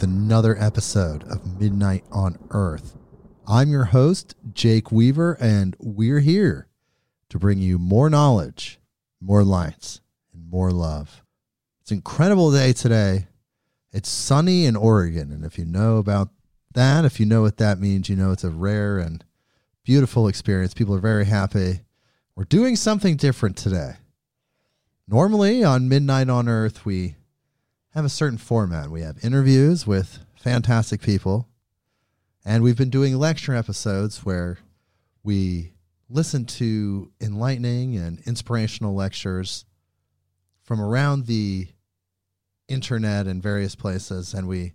with another episode of Midnight on Earth. I'm your host, Jake Weaver, and we're here to bring you more knowledge, more lights, and more love. It's an incredible day today. It's sunny in Oregon, and if you know about that, if you know what that means, you know it's a rare and beautiful experience. People are very happy. We're doing something different today. Normally on Midnight on Earth, we have a certain format. We have interviews with fantastic people, and we've been doing lecture episodes where we listen to enlightening and inspirational lectures from around the internet and various places, and we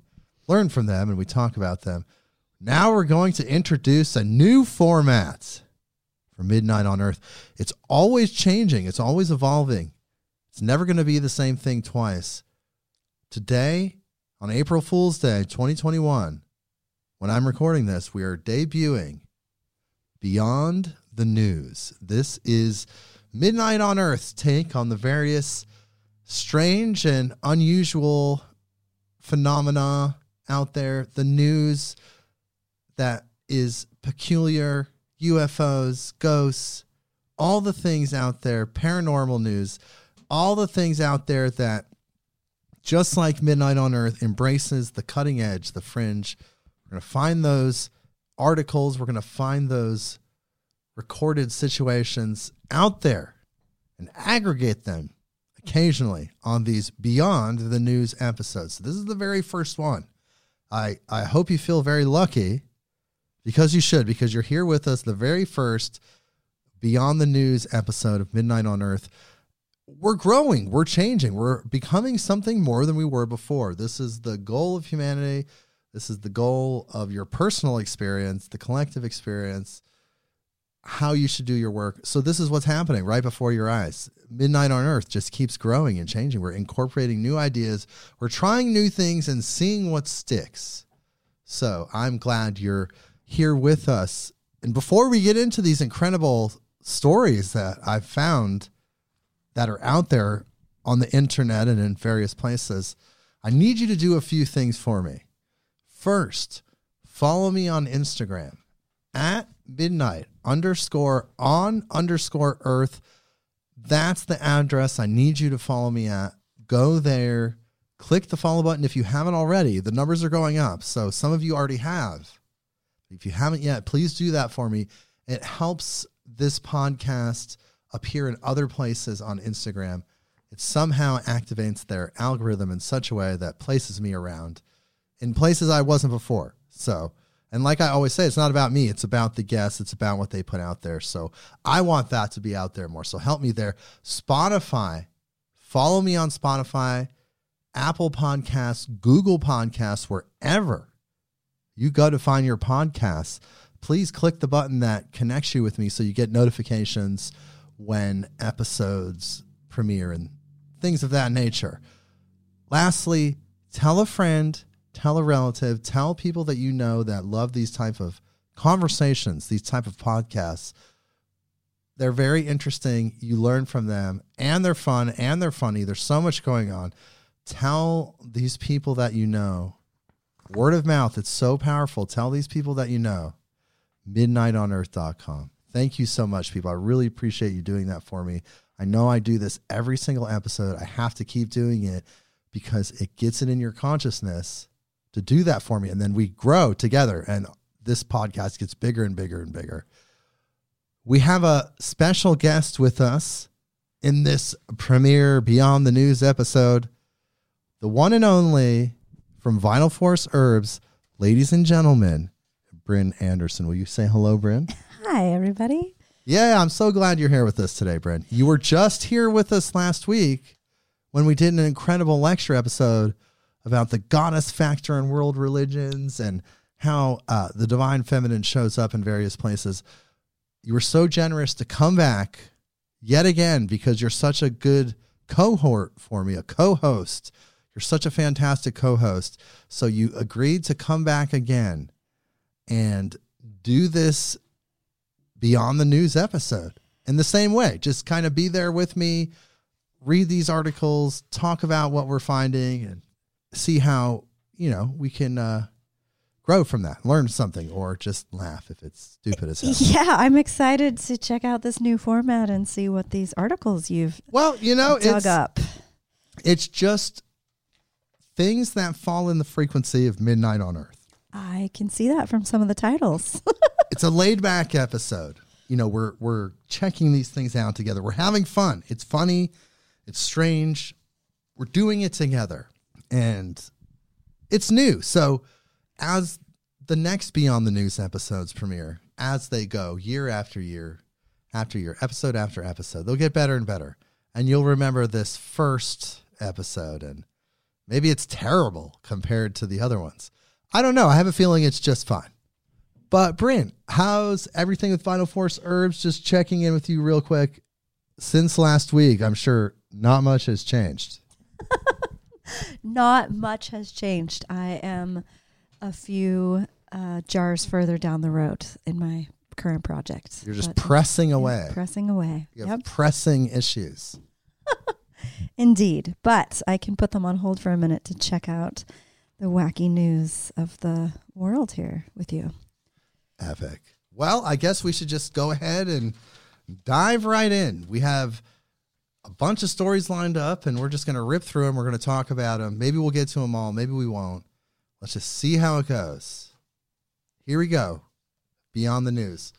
learn from them and we talk about them. Now we're going to introduce a new format for Midnight on Earth. It's always changing, it's always evolving. It's never going to be the same thing twice. Today, on April Fool's Day 2021, when I'm recording this, we are debuting Beyond the News. This is Midnight on Earth's take on the various strange and unusual phenomena out there, the news that is peculiar, UFOs, ghosts, all the things out there, paranormal news, all the things out there that just like Midnight on Earth embraces the cutting edge, the fringe. We're going to find those articles, we're going to find those recorded situations out there and aggregate them occasionally on these beyond the news episodes. So this is the very first one. I I hope you feel very lucky because you should because you're here with us the very first beyond the news episode of Midnight on Earth we're growing, we're changing, we're becoming something more than we were before. This is the goal of humanity. This is the goal of your personal experience, the collective experience, how you should do your work. So, this is what's happening right before your eyes. Midnight on Earth just keeps growing and changing. We're incorporating new ideas, we're trying new things and seeing what sticks. So, I'm glad you're here with us. And before we get into these incredible stories that I've found, that are out there on the internet and in various places, I need you to do a few things for me. First, follow me on Instagram at midnight underscore on underscore earth. That's the address I need you to follow me at. Go there, click the follow button if you haven't already. The numbers are going up. So some of you already have. If you haven't yet, please do that for me. It helps this podcast appear in other places on Instagram, it somehow activates their algorithm in such a way that places me around in places I wasn't before. So, and like I always say, it's not about me, it's about the guests, it's about what they put out there. So, I want that to be out there more. So, help me there. Spotify, follow me on Spotify, Apple Podcasts, Google Podcasts, wherever you go to find your podcasts. Please click the button that connects you with me so you get notifications when episodes premiere and things of that nature. Lastly, tell a friend, tell a relative, tell people that you know that love these type of conversations, these type of podcasts. They're very interesting. You learn from them and they're fun and they're funny. There's so much going on. Tell these people that you know. Word of mouth, it's so powerful. Tell these people that you know. Midnightonearth.com. Thank you so much, people. I really appreciate you doing that for me. I know I do this every single episode. I have to keep doing it because it gets it in your consciousness to do that for me. And then we grow together, and this podcast gets bigger and bigger and bigger. We have a special guest with us in this premiere Beyond the News episode, the one and only from Vital Force Herbs, ladies and gentlemen, Brynn Anderson. Will you say hello, Brynn? Hi, everybody. Yeah, I'm so glad you're here with us today, Brynn. You were just here with us last week when we did an incredible lecture episode about the goddess factor in world religions and how uh, the divine feminine shows up in various places. You were so generous to come back yet again because you're such a good cohort for me, a co-host. You're such a fantastic co-host. So you agreed to come back again and do this beyond the news episode in the same way. Just kind of be there with me, read these articles, talk about what we're finding, and see how you know we can uh, grow from that, learn something, or just laugh if it's stupid as hell. Yeah, I'm excited to check out this new format and see what these articles you've Well, you know, dug it's up. it's just things that fall in the frequency of midnight on Earth. I can see that from some of the titles. it's a laid back episode. You know, we're we're checking these things out together. We're having fun. It's funny, it's strange. We're doing it together. And it's new. So as the next Beyond the News episodes premiere, as they go year after year after year, episode after episode, they'll get better and better. And you'll remember this first episode and maybe it's terrible compared to the other ones. I don't know. I have a feeling it's just fine. But Brynn, how's everything with Vital Force Herbs? Just checking in with you real quick. Since last week, I'm sure not much has changed. Not much has changed. I am a few uh, jars further down the road in my current project. You're just But- pressing away. pressing away. You have Yep, pressing issues. indeed. But I can put them on hold for a minute to check out the wacky news of the world here with you. Epic. Well, I guess we should just go ahead and dive right in. We have a bunch of stories lined up, and we're just going to rip through them. We're going to talk about them. Maybe we'll get to them all. Maybe we won't. Let's just see how it goes. Here we go. Beyond the news.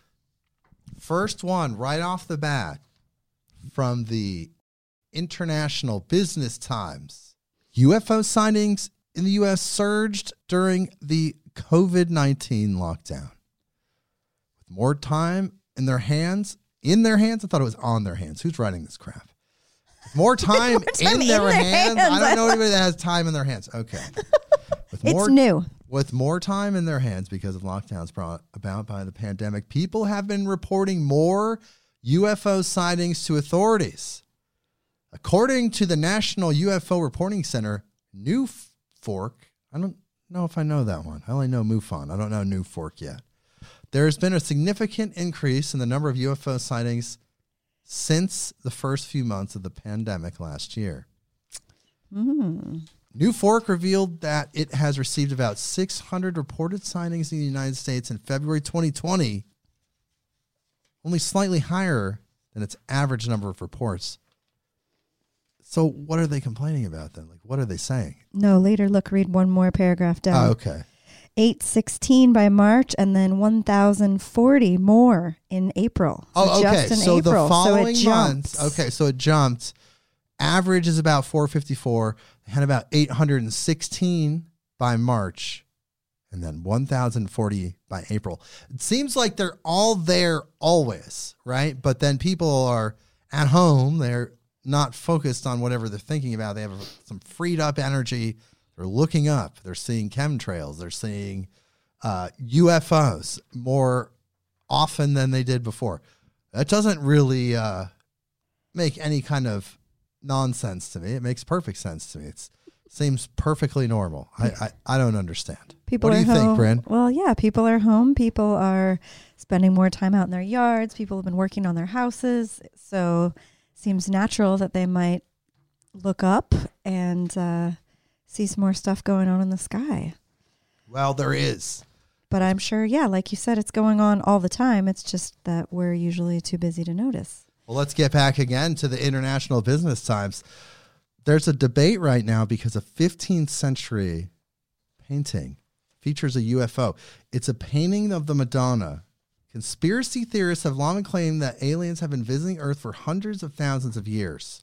First one, right off the bat, from the International Business Times. UFO sightings in the U.S. surged during the COVID 19 lockdown. With more time in their hands, in their hands, I thought it was on their hands. Who's writing this crap? With more time, time in, in their, their hands. hands. I don't know anybody that has time in their hands. Okay. With It's new. with more time in their hands because of lockdowns brought about by the pandemic, people have been reporting more UFO sightings to authorities. According to the National UFO Reporting Center, New Fork, I don't know if I know that one. I only know MUFON. I don't know NUFORC yet. There has been a significant increase in the number of UFO sightings since the first few months of the pandemic last year. Mm. NUFORC revealed that it has received about 600 reported sightings in the United States in February 2020, only slightly higher than its average number of reports. So, what are they complaining about then? Like, what are they saying? No, later look, read one more paragraph down. Oh, okay. 816 by March and then 1,040 more in April. So Oh, okay. Just in So April. the following so jumped. okay, so it jumped. Average is about 454. They had about 816 by March, and then 1,040 by April. It seems like they're all there always, right? But then people are at home. They're not focused on whatever they're thinking about. They have some freed up energy. They're looking up. They're seeing chemtrails. They're seeing uh, UFOs more often than they did before. That doesn't really uh, make any kind of nonsense to me. It makes perfect sense to me. It seems perfectly normal. I, I, I don't understand. People what do you think, home. Brynn? Well, yeah, people are home. People are spending more time out in their yards. People have been working on their houses. So seems natural that they might look up and uh, see some more stuff going on in the sky. Well, there is. But I'm sure, yeah, like you said, it's going on all the time. It's just that we're usually too busy to notice. Well, let's get back again to the International Business Times. There's a debate right now because a 15th century painting features a UFO. It's a painting of the Madonna. Conspiracy theorists have long claimed that aliens have been visiting Earth for hundreds of thousands of years.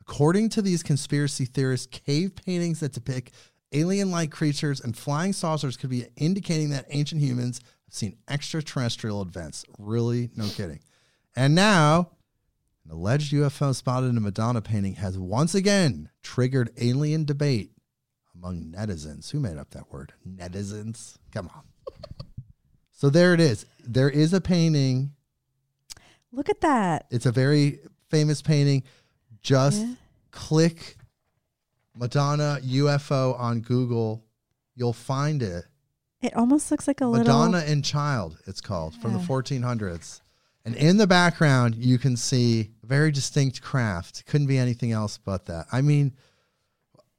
According to these conspiracy theorists, cave paintings that depict alien like creatures and flying saucers could be indicating that ancient humans have seen extraterrestrial events. Really? No kidding. And now, an alleged UFO spotted in a Madonna painting has once again triggered alien debate among netizens. Who made up that word? Netizens? Come on. so there it is. There is a painting. Look at that. It's a very famous painting. Just Yeah. click Madonna UFO on Google, you'll find it. It almost looks like a Madonna little. and Child, it's called, from the 1400s. And in the background, you can see a very distinct craft. Couldn't be anything else but that. I mean,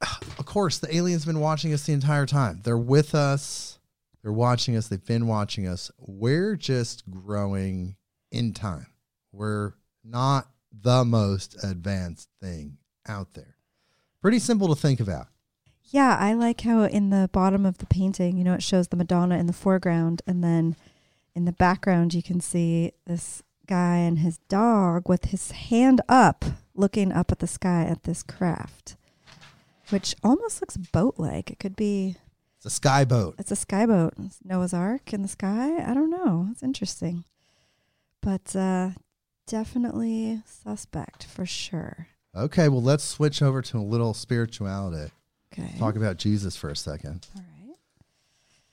of course, the aliens been watching us the entire time. They're with us. They're watching us. They've been watching us. We're just growing in time. We're not the most advanced thing out there. Pretty simple to think about. Yeah, I like how in the bottom of the painting, you know, it shows the Madonna in the foreground, and then in the background, you can see this guy and his dog with his hand up, looking up at the sky at this craft, which almost looks boat like. It could be, It's a sky boat. it's a sky boat, It's Noah's Ark in the sky. I don't know. It's interesting. But uh, definitely suspect for sure. Okay, well, let's switch over to a little spirituality. Okay. Talk about Jesus for a second. All right.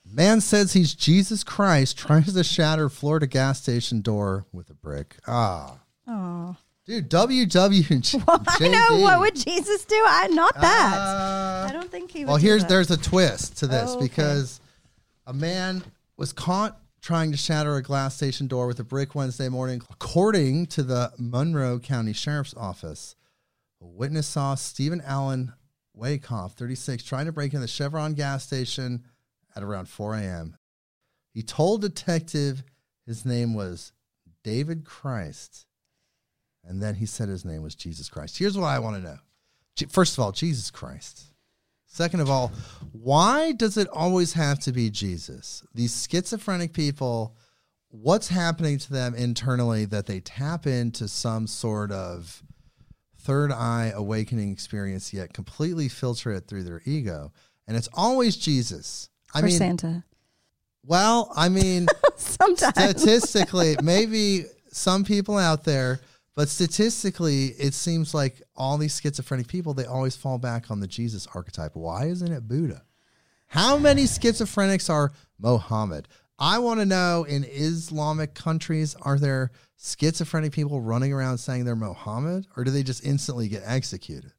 Man says he's Jesus Christ, tries to shatter Florida gas station door with a brick. Ah, Oh. Dude, WW. Well, I know. What would Jesus do? I not that. Uh, I don't think he would. well, here's that. there's a twist to this Oh, okay. because a man was caught trying to shatter a glass station door with a brick Wednesday morning, according to the Monroe County Sheriff's Office. A witness saw Stephen Allen Wakehoff, 36, trying to break in the Chevron gas station at around 4 a.m. He told detective his name was David Christ, and then he said his name was Jesus Christ. Here's what I want to know. First of all, Jesus Christ. Second of all, why does it always have to be Jesus? These schizophrenic people, what's happening to them internally that they tap into some sort of third eye awakening experience, yet completely filter it through their ego? And it's always Jesus. I or mean, Santa. well, I mean, Sometimes. statistically, maybe some people out there, but statistically, it seems like all these schizophrenic people, they always fall back on the Jesus archetype. Why isn't it Buddha? How many schizophrenics are Mohammed? I want to know in Islamic countries, are there schizophrenic people running around saying they're Mohammed, or do they just instantly get executed?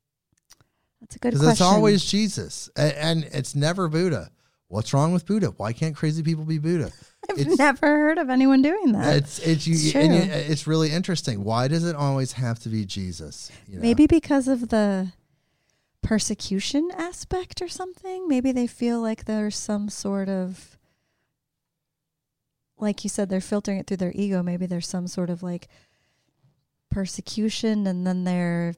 That's a good Because question. it's always Jesus, a- and it's never Buddha. What's wrong with Buddha? Why can't crazy people be Buddha? I've it's- never heard of anyone doing that. It's it's you, It's and you- it's really interesting. Why does it always have to be Jesus? You know? Maybe because of the persecution aspect or something. Maybe they feel like there's some sort of, like you said, they're filtering it through their ego. Maybe there's some sort of like persecution and then they're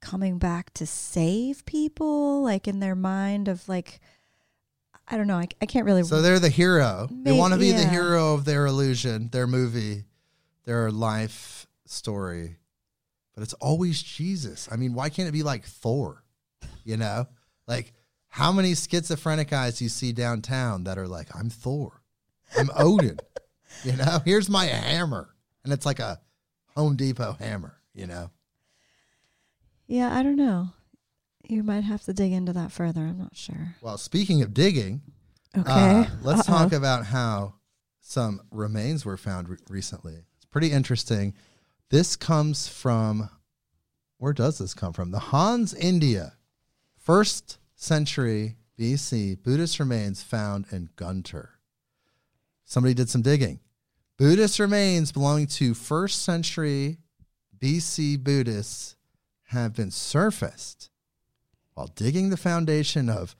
coming back to save people, like in their mind of like, I don't know. I, I can't really. So they're the hero. They want to be the hero of their illusion, their movie, their life story. But it's always Jesus. I mean, why can't it be like Thor? You know? Like how many schizophrenic guys you see downtown that are like, I'm Thor. I'm Odin. you know, here's my hammer. And it's like a Home Depot hammer, you know? yeah, I don't know. You might have to dig into that further. I'm not sure. Well, speaking of digging, Okay. Uh, let's Uh-oh. talk about how some remains were found re- recently. It's pretty interesting. This comes from where does this come from? The Hans, India, first century BC Buddhist remains found in Guntur. Somebody did some digging. Buddhist remains belonging to first century BC Buddhists have been surfaced while digging the foundation of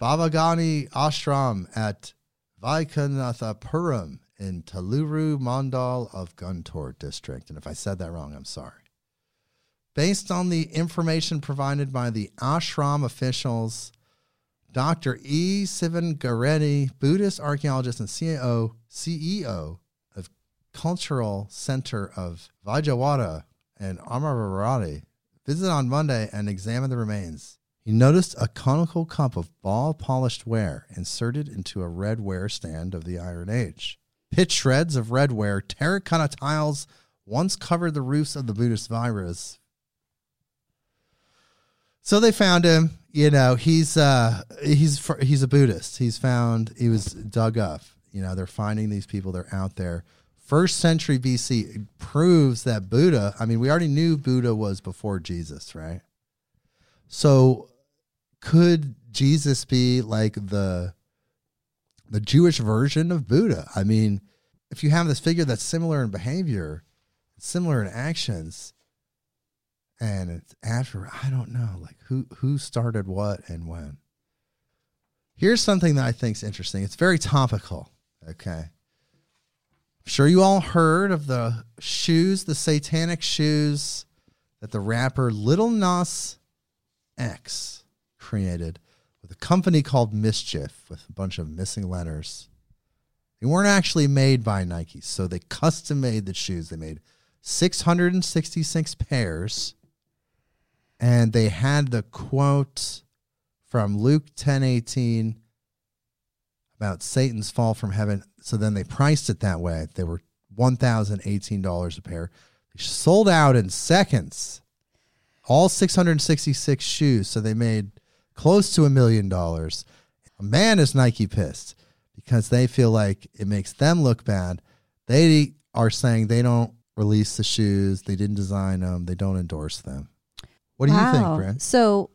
Babagani Ashram at Vaikunathapuram in Taluru Mandal of Guntur district. And if I said that wrong, I'm sorry. Based on the information provided by the ashram officials, Dr. E. Sivan Buddhist archaeologist and CEO, CEO of Cultural Center of Vijayawada and Amaravati, visited on Monday and examined the remains. He noticed a conical cup of ball polished ware inserted into a red ware stand of the Iron Age. Pitch shreds of red ware, terracotta tiles once covered the roofs of the Buddhist viras. So they found him. You know, he's uh he's he's a Buddhist. He's found he was dug up. You know, they're finding these people. They're out there. First century BC proves that Buddha, I mean, we already knew Buddha was before Jesus, right? So could Jesus be like the the Jewish version of Buddha? I mean, if you have this figure that's similar in behavior, similar in actions, and it's after I don't know, like who who started what and when. Here's something that I think is interesting. It's very topical. Okay. I'm sure you all heard of the shoes, the satanic shoes that the rapper Lil Nas X created with a company called MSCHF with a bunch of missing letters. They weren't actually made by Nike, so they custom made the shoes. They made 666 pairs and they had the quote from Luke 10:18 about Satan's fall from heaven. So then they priced it that way. They were $1,018 a pair. They sold out in seconds. All 666 shoes. So they made close to a million dollars. Man is Nike pissed because they feel like it makes them look bad. They are saying they don't release the shoes, they didn't design them, they don't endorse them. What do you think. Brynn? So,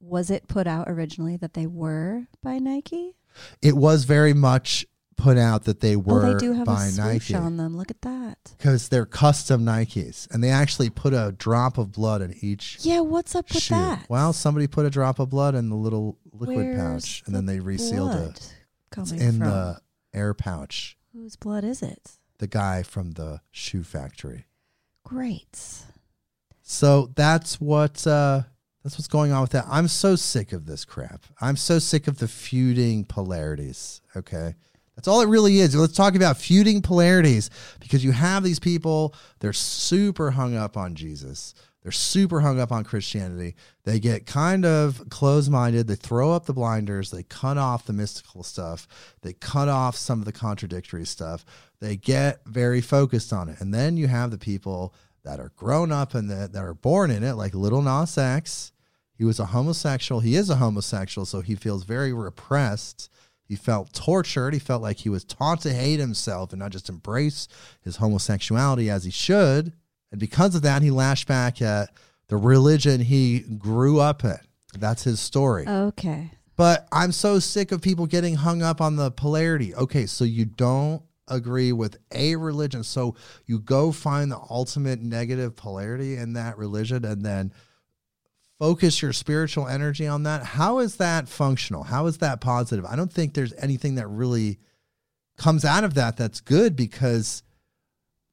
was it put out originally that they were by Nike? It was very much put out that they were oh, they do have by a Nike on them. Look at that. because they're custom Nikes, and they actually put a drop of blood in each Yeah, what's up with shoe. that? Well, somebody put a drop of blood in the little liquid Where's pouch, and then they resealed it. It's in from the air pouch. whose blood is it? The guy from the shoe factory. Great. So that's what uh, that's what's going on with that. I'm so sick of this crap. I'm so sick of the feuding polarities. Okay. That's all it really is. Let's talk about feuding polarities because you have these people, they're super hung up on Jesus. They're super hung up on Christianity. They get kind of closed minded. They throw up the blinders. They cut off the mystical stuff. They cut off some of the contradictory stuff. They get very focused on it. And then you have the people that are grown up and that, that are born in it, like Lil Nas X. He was a homosexual. He is a homosexual, so he feels very repressed. He felt tortured. He felt like he was taught to hate himself and not just embrace his homosexuality as he should. And because of that, he lashed back at the religion he grew up in. That's his story. Okay. But I'm so sick of people getting hung up on the polarity. Okay, so you don't agree with a religion. So you go find the ultimate negative polarity in that religion and then focus your spiritual energy on that. How is that functional? How is that positive? I don't think there's anything that really comes out of that that's good because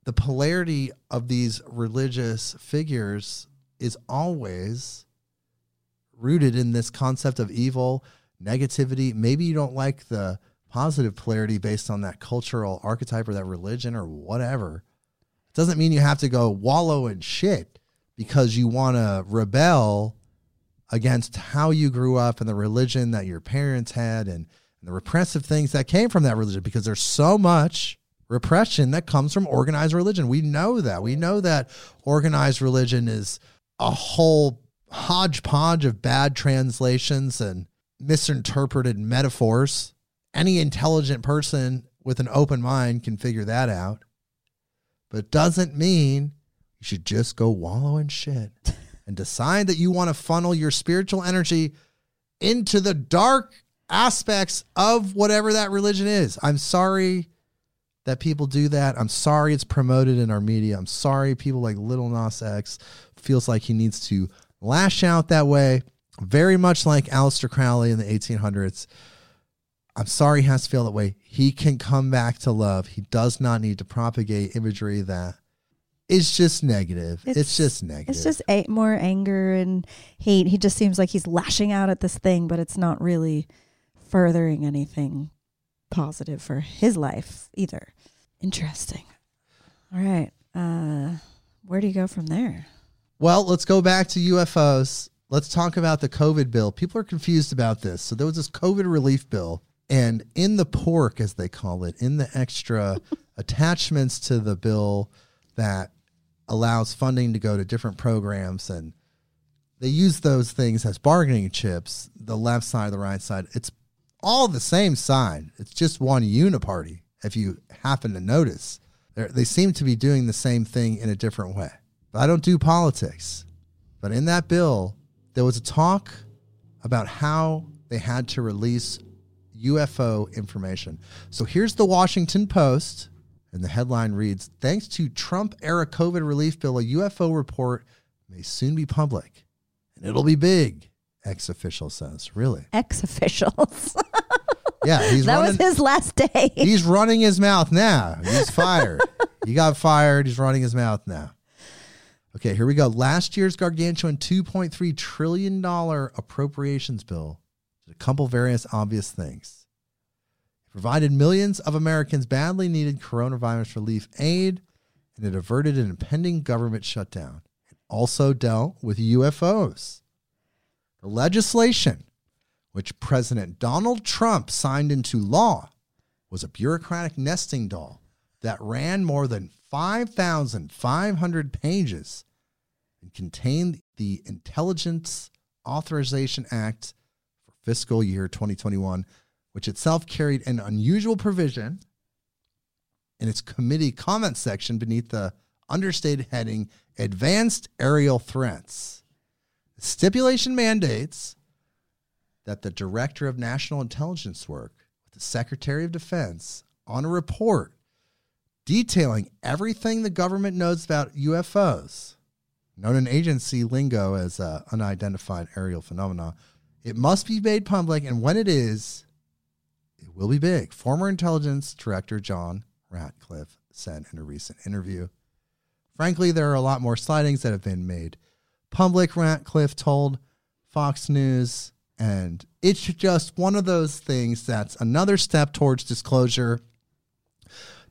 the polarity of these religious figures is always rooted in this concept of evil, negativity. Maybe you don't like the positive polarity based on that cultural archetype or that religion or whatever. It doesn't mean you have to go wallow in shit because you want to rebel against how you grew up and the religion that your parents had and, and the repressive things that came from that religion because there's so much repression that comes from organized religion. We know that. We know that organized religion is a whole hodgepodge of bad translations and misinterpreted metaphors. Any intelligent person with an open mind can figure that out. But it doesn't mean you should just go wallow in shit and decide that you want to funnel your spiritual energy into the dark aspects of whatever that religion is. I'm sorry that people do that. I'm sorry it's promoted in our media. I'm sorry people like Lil Nas X feels like he needs to lash out that way, very much like Aleister Crowley in the 1800s. I'm sorry he has to feel that way. He can come back to love. He does not need to propagate imagery that is just negative. It's, It's- just negative. It's just a- more anger and hate. He just seems like he's lashing out at this thing, but it's not really furthering anything positive for his life either. Interesting. All right. Uh, where do you go from there? Well, let's go back to UFOs. Let's talk about the COVID bill. People are confused about this. So there was this COVID relief bill, and in the pork, as they call it, in the extra attachments to the bill that allows funding to go to different programs, and they use those things as bargaining chips. The left side, the right side, it's all the same side. It's just one uniparty. If you happen to notice, They're, they seem to be doing the same thing in a different way. But I don't do politics. But in that bill, there was a talk about how they had to release UFO information. So here's the Washington Post, and the headline reads Thanks to Trump era COVID relief bill, a UFO report may soon be public. And it'll be big, ex official says. Really? Ex officials. Yeah, he's that running. was his last day. he's running his mouth now. He's fired. he got fired. He's running his mouth now. Okay, here we go. Last year's gargantuan $2.3 trillion appropriations bill did a couple various obvious things. It provided millions of Americans badly needed coronavirus relief aid, and it averted an impending government shutdown. It also dealt with UFOs. The legislation which President Donald Trump signed into law, was a bureaucratic nesting doll that ran more than 5,500 pages and contained the Intelligence Authorization Act fiscal year 2021, which itself carried an unusual provision in its committee comment section beneath the understated heading Advanced Aerial Threats. The stipulation mandates that the Director of National Intelligence work with the Secretary of Defense on a report detailing everything the government knows about UFOs, known in agency lingo as uh, unidentified aerial phenomena. It must be made public, and when it is, it will be big. Former intelligence director John Ratcliffe said in a recent interview. Frankly, there are a lot more sightings that have been made public, Ratcliffe told Fox News. And it's just one of those things that's another step towards disclosure.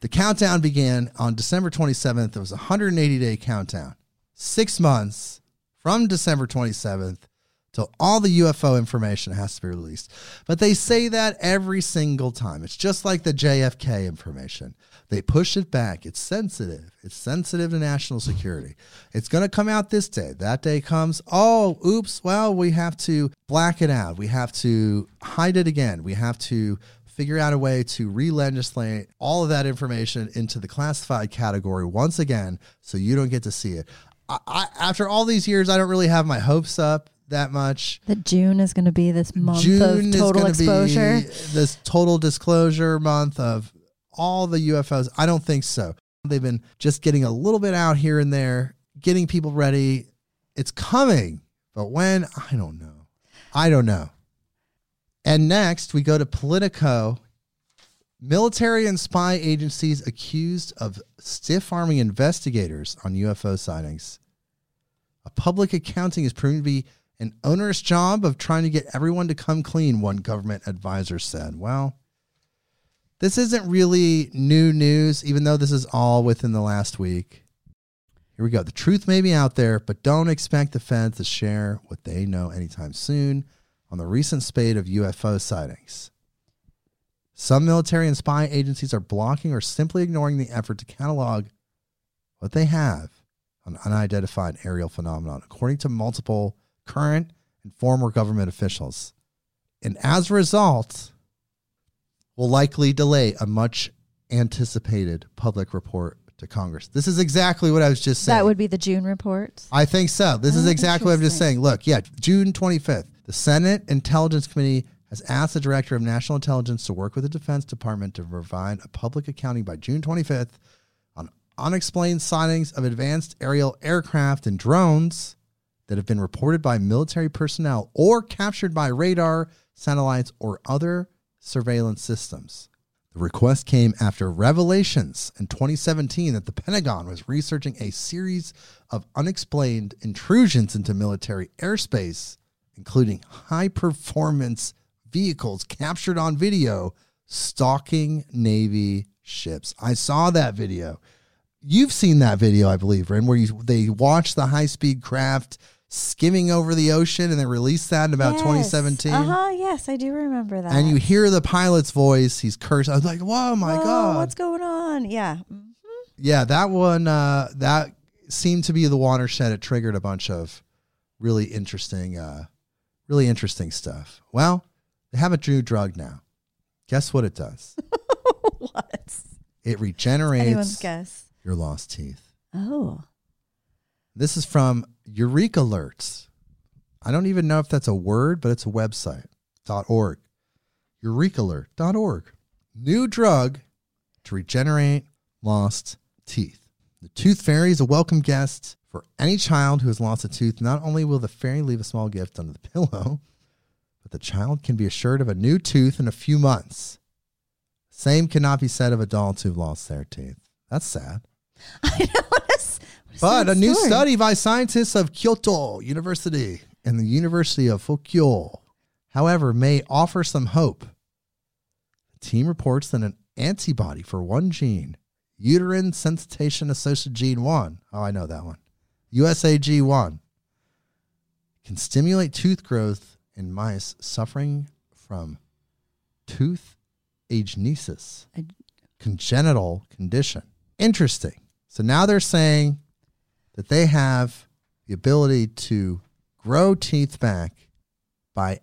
The countdown began on December 27th. It was a 180 day countdown, six months from December 27th till all the UFO information has to be released. But they say that every single time. It's just like the JFK information. They push it back. It's sensitive. It's sensitive to national security. It's going to come out this day. That day comes. Oh, oops. Well, we have to black it out. We have to hide it again. We have to figure out a way to re-legislate all of that information into the classified category once again so you don't get to see it. I, I, after all these years, I don't really have my hopes up that much. that June is going to be this month June of total exposure. Be this total disclosure month of all the UFOs. I don't think so. They've been just getting a little bit out here and there, getting people ready. It's coming, but when I don't know. I don't know. And next we go to Politico. Military and spy agencies accused of stiff arming investigators on UFO sightings. A public accounting is proving to be an onerous job of trying to get everyone to come clean, one government advisor said. Well, this isn't really new news, even though this is all within the last week. Here we go. The truth may be out there, but don't expect the feds to share what they know anytime soon on the recent spate of UFO sightings. Some military and spy agencies are blocking or simply ignoring the effort to catalog what they have on unidentified aerial phenomenon, according to multiple current and former government officials. And as a result, will likely delay a much anticipated public report to Congress. This is exactly what I was just saying. That would be the June report. I think so. This is Oh, exactly what I'm just saying. Look, yeah, June 25th, the Senate Intelligence Committee has asked the Director of National Intelligence to work with the Defense Department to provide a public accounting by June 25th on unexplained sightings of advanced aerial aircraft and drones that have been reported by military personnel or captured by radar, satellites, or other surveillance systems. The request came after revelations in 2017 that the Pentagon was researching a series of unexplained intrusions into military airspace, including high performance vehicles captured on video stalking Navy ships. I saw that video. You've seen that video, I believe, Ren, where you, they watch the high speed craft skimming over the ocean and they released that in about 2017 Uh huh. Yes, I do remember that. and you hear the pilot's voice. He's cursed. I was like, "Whoa, my Whoa, god!" what's going on? Yeah. Mm. yeah, that one. Uh, that seemed to be the watershed. It triggered a bunch of really interesting, uh, really interesting stuff. Well, they have a new drug now. Guess what it does? what? It regenerates Anyone's guess. your lost teeth. Oh. This is from Eureka Alerts. I don't even know if that's a word, but it's a website. .org. EurekAlert.org. New drug to regenerate lost teeth. The tooth fairy is a welcome guest for any child who has lost a tooth. Not only will the fairy leave a small gift under the pillow, but the child can be assured of a new tooth in a few months. Same cannot be said of adults who've lost their teeth. That's sad. I know. What a, s- what But a new story. study by scientists of Kyoto University and the University of Fukui, however, may offer some hope. The team reports that an antibody for one gene, uterine sensitization associated gene 1, oh, I know that one, USAG1, can stimulate tooth growth in mice suffering from tooth agenesis, Ag- congenital condition. Interesting. So now they're saying that they have the ability to grow teeth back by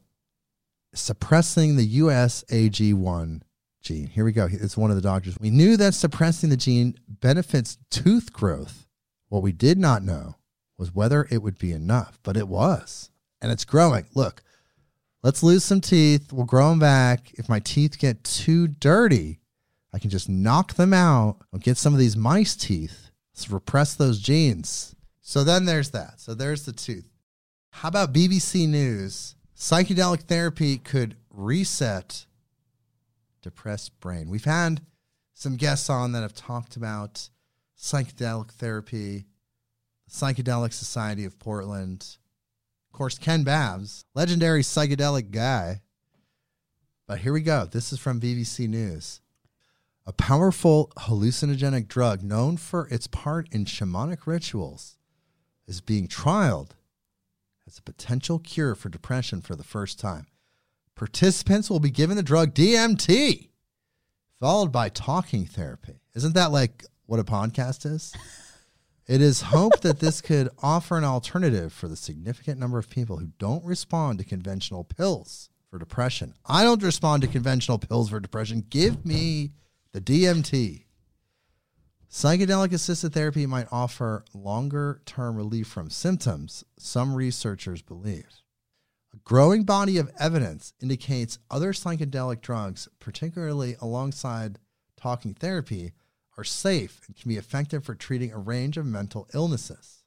suppressing the USAG1 gene. Here we go. It's one of the doctors. We knew that suppressing the gene benefits tooth growth. What we did not know was whether it would be enough, but it was. And it's growing. Look, let's lose some teeth. We'll grow them back. If my teeth get too dirty, I can just knock them out. I'll get some of these mice teeth. Let's repress those genes. So then there's that. So there's the tooth. How about BBC News? Psychedelic therapy could reset depressed brain. We've had some guests on that have talked about psychedelic therapy, Psychedelic Society of Portland. Of course, Ken Babbs, legendary psychedelic guy. But here we go. This is from BBC News. A powerful hallucinogenic drug known for its part in shamanic rituals is being trialed as a potential cure for depression for the first time. Participants will be given the drug DMT, followed by talking therapy. Isn't that like what a podcast is? It is hoped that this could offer an alternative for the significant number of people who don't respond to conventional pills for depression. I don't respond to conventional pills for depression. Give me the DMT. Psychedelic assisted therapy might offer longer term relief from symptoms, some researchers believe. A growing body of evidence indicates other psychedelic drugs, particularly alongside talking therapy, are safe and can be effective for treating a range of mental illnesses.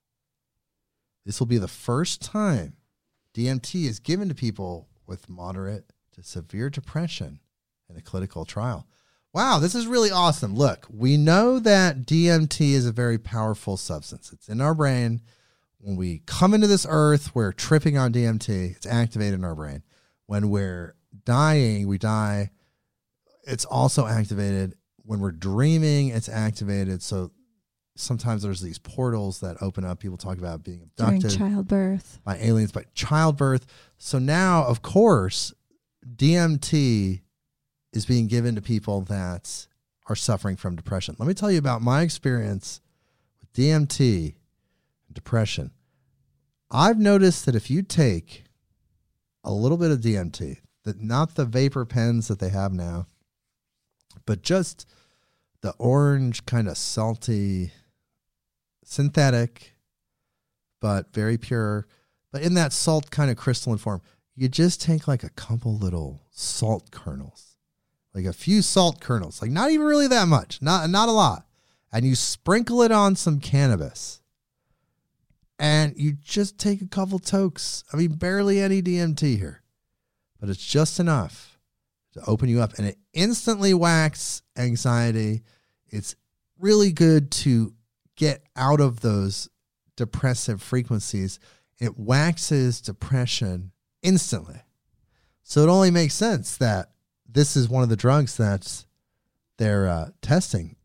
This will be the first time DMT is given to people with moderate to severe depression in a clinical trial. Wow, this is really awesome. Look, we know that DMT is a very powerful substance. It's in our brain. When we come into this earth, we're tripping on DMT. It's activated in our brain. When we're dying, we die. It's also activated. When we're dreaming, it's activated. So sometimes there's these portals that open up. People talk about being abducted during childbirth. by aliens, by childbirth. So now, of course, DMT is being given to people that are suffering from depression. Let me tell you about my experience with DMT and depression. I've noticed that if you take a little bit of DMT, that not the vapor pens that they have now, but just the orange kind of salty synthetic but very pure but in that salt kind of crystalline form you just take like a couple little salt kernels like a few salt kernels like not even really that much not not a lot. And you sprinkle it on some cannabis. And you just take a couple tokes. I mean barely any dmt here but it's just enough to open you up. And it instantly whacks anxiety. It's really good to get out of those depressive frequencies. It waxes depression instantly. So it only makes sense that this is one of the drugs that they're uh, testing.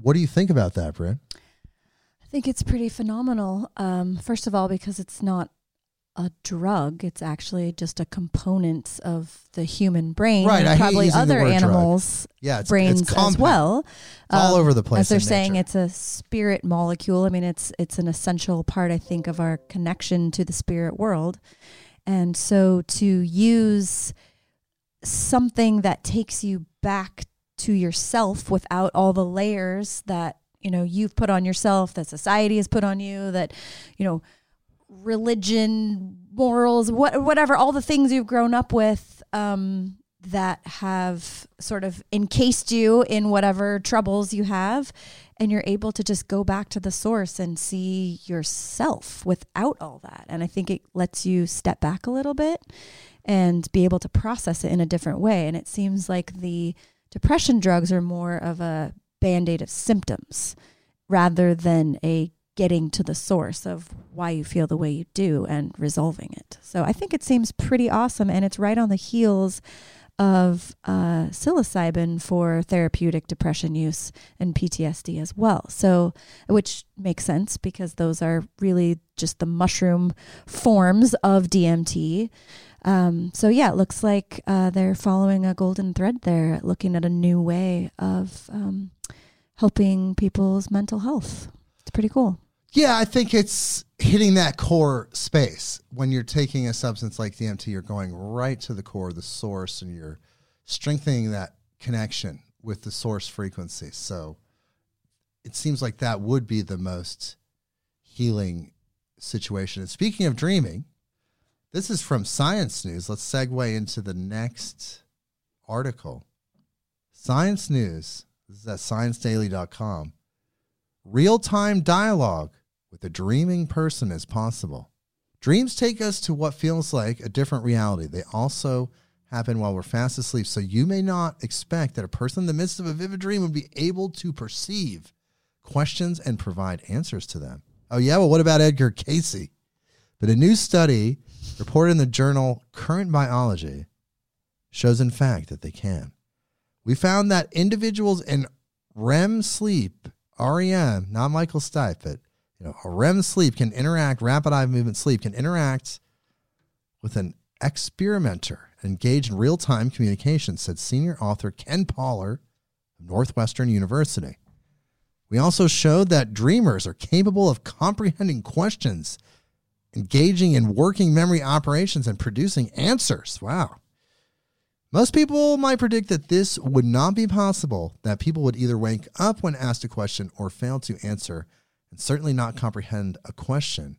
What do you think about that, Brynn? I think it's pretty phenomenal. Um, first of all, because it's not a drug; it's actually just a component of the human brain. Right, and I probably other word drug. animals' Yeah, it's, brains it's as well. It's all Um, over the place. As they're in saying, nature. it's a spirit molecule. I mean, it's it's an essential part, I think, of our connection to the spirit world. And so to use something that takes you back to yourself without all the layers that you know you've put on yourself that society has put on you that you know religion morals what whatever all the things you've grown up with um, that have sort of encased you in whatever troubles you have and you're able to just go back to the source and see yourself without all that. And i think it lets you step back a little bit and be able to process it in a different way and it seems like the depression drugs are more of a band-aid of symptoms rather than a getting to the source of why you feel the way you do and resolving it. So I think it seems pretty awesome and it's right on the heels of uh, psilocybin for therapeutic depression use and PTSD as well. So, which makes sense because those are really just the mushroom forms of DMT. Um, so, yeah, it looks like uh, they're following a golden thread there, looking at a new way of um, helping people's mental health. It's pretty cool. Yeah, I think it's hitting that core space. When you're taking a substance like DMT, you're going right to the core, the source, and you're strengthening that connection with the source frequency. So it seems like that would be the most healing situation. And speaking of dreaming, this is from Science News. Let's segue into the next article. Science News, this is at sciencedaily.com. Real time dialogue with a dreaming person is possible. Dreams take us to what feels like a different reality. They also happen while we're fast asleep. So you may not expect that a person in the midst of a vivid dream would be able to perceive questions and provide answers to them. Oh, yeah. Well, what about Edgar Cayce? But a new study reported in the journal Current Biology shows, in fact, that they can. We found that individuals in REM sleep, REM, not Michael Stipe, but you know, a REM sleep can interact, rapid eye movement sleep can interact with an experimenter engaged in real time communication, said senior author Ken Paller of Northwestern University. We also showed that dreamers are capable of comprehending questions, engaging in working memory operations, and producing answers. Wow. Most people might predict that this would not be possible, that people would either wake up when asked a question or fail to answer, and certainly not comprehend a question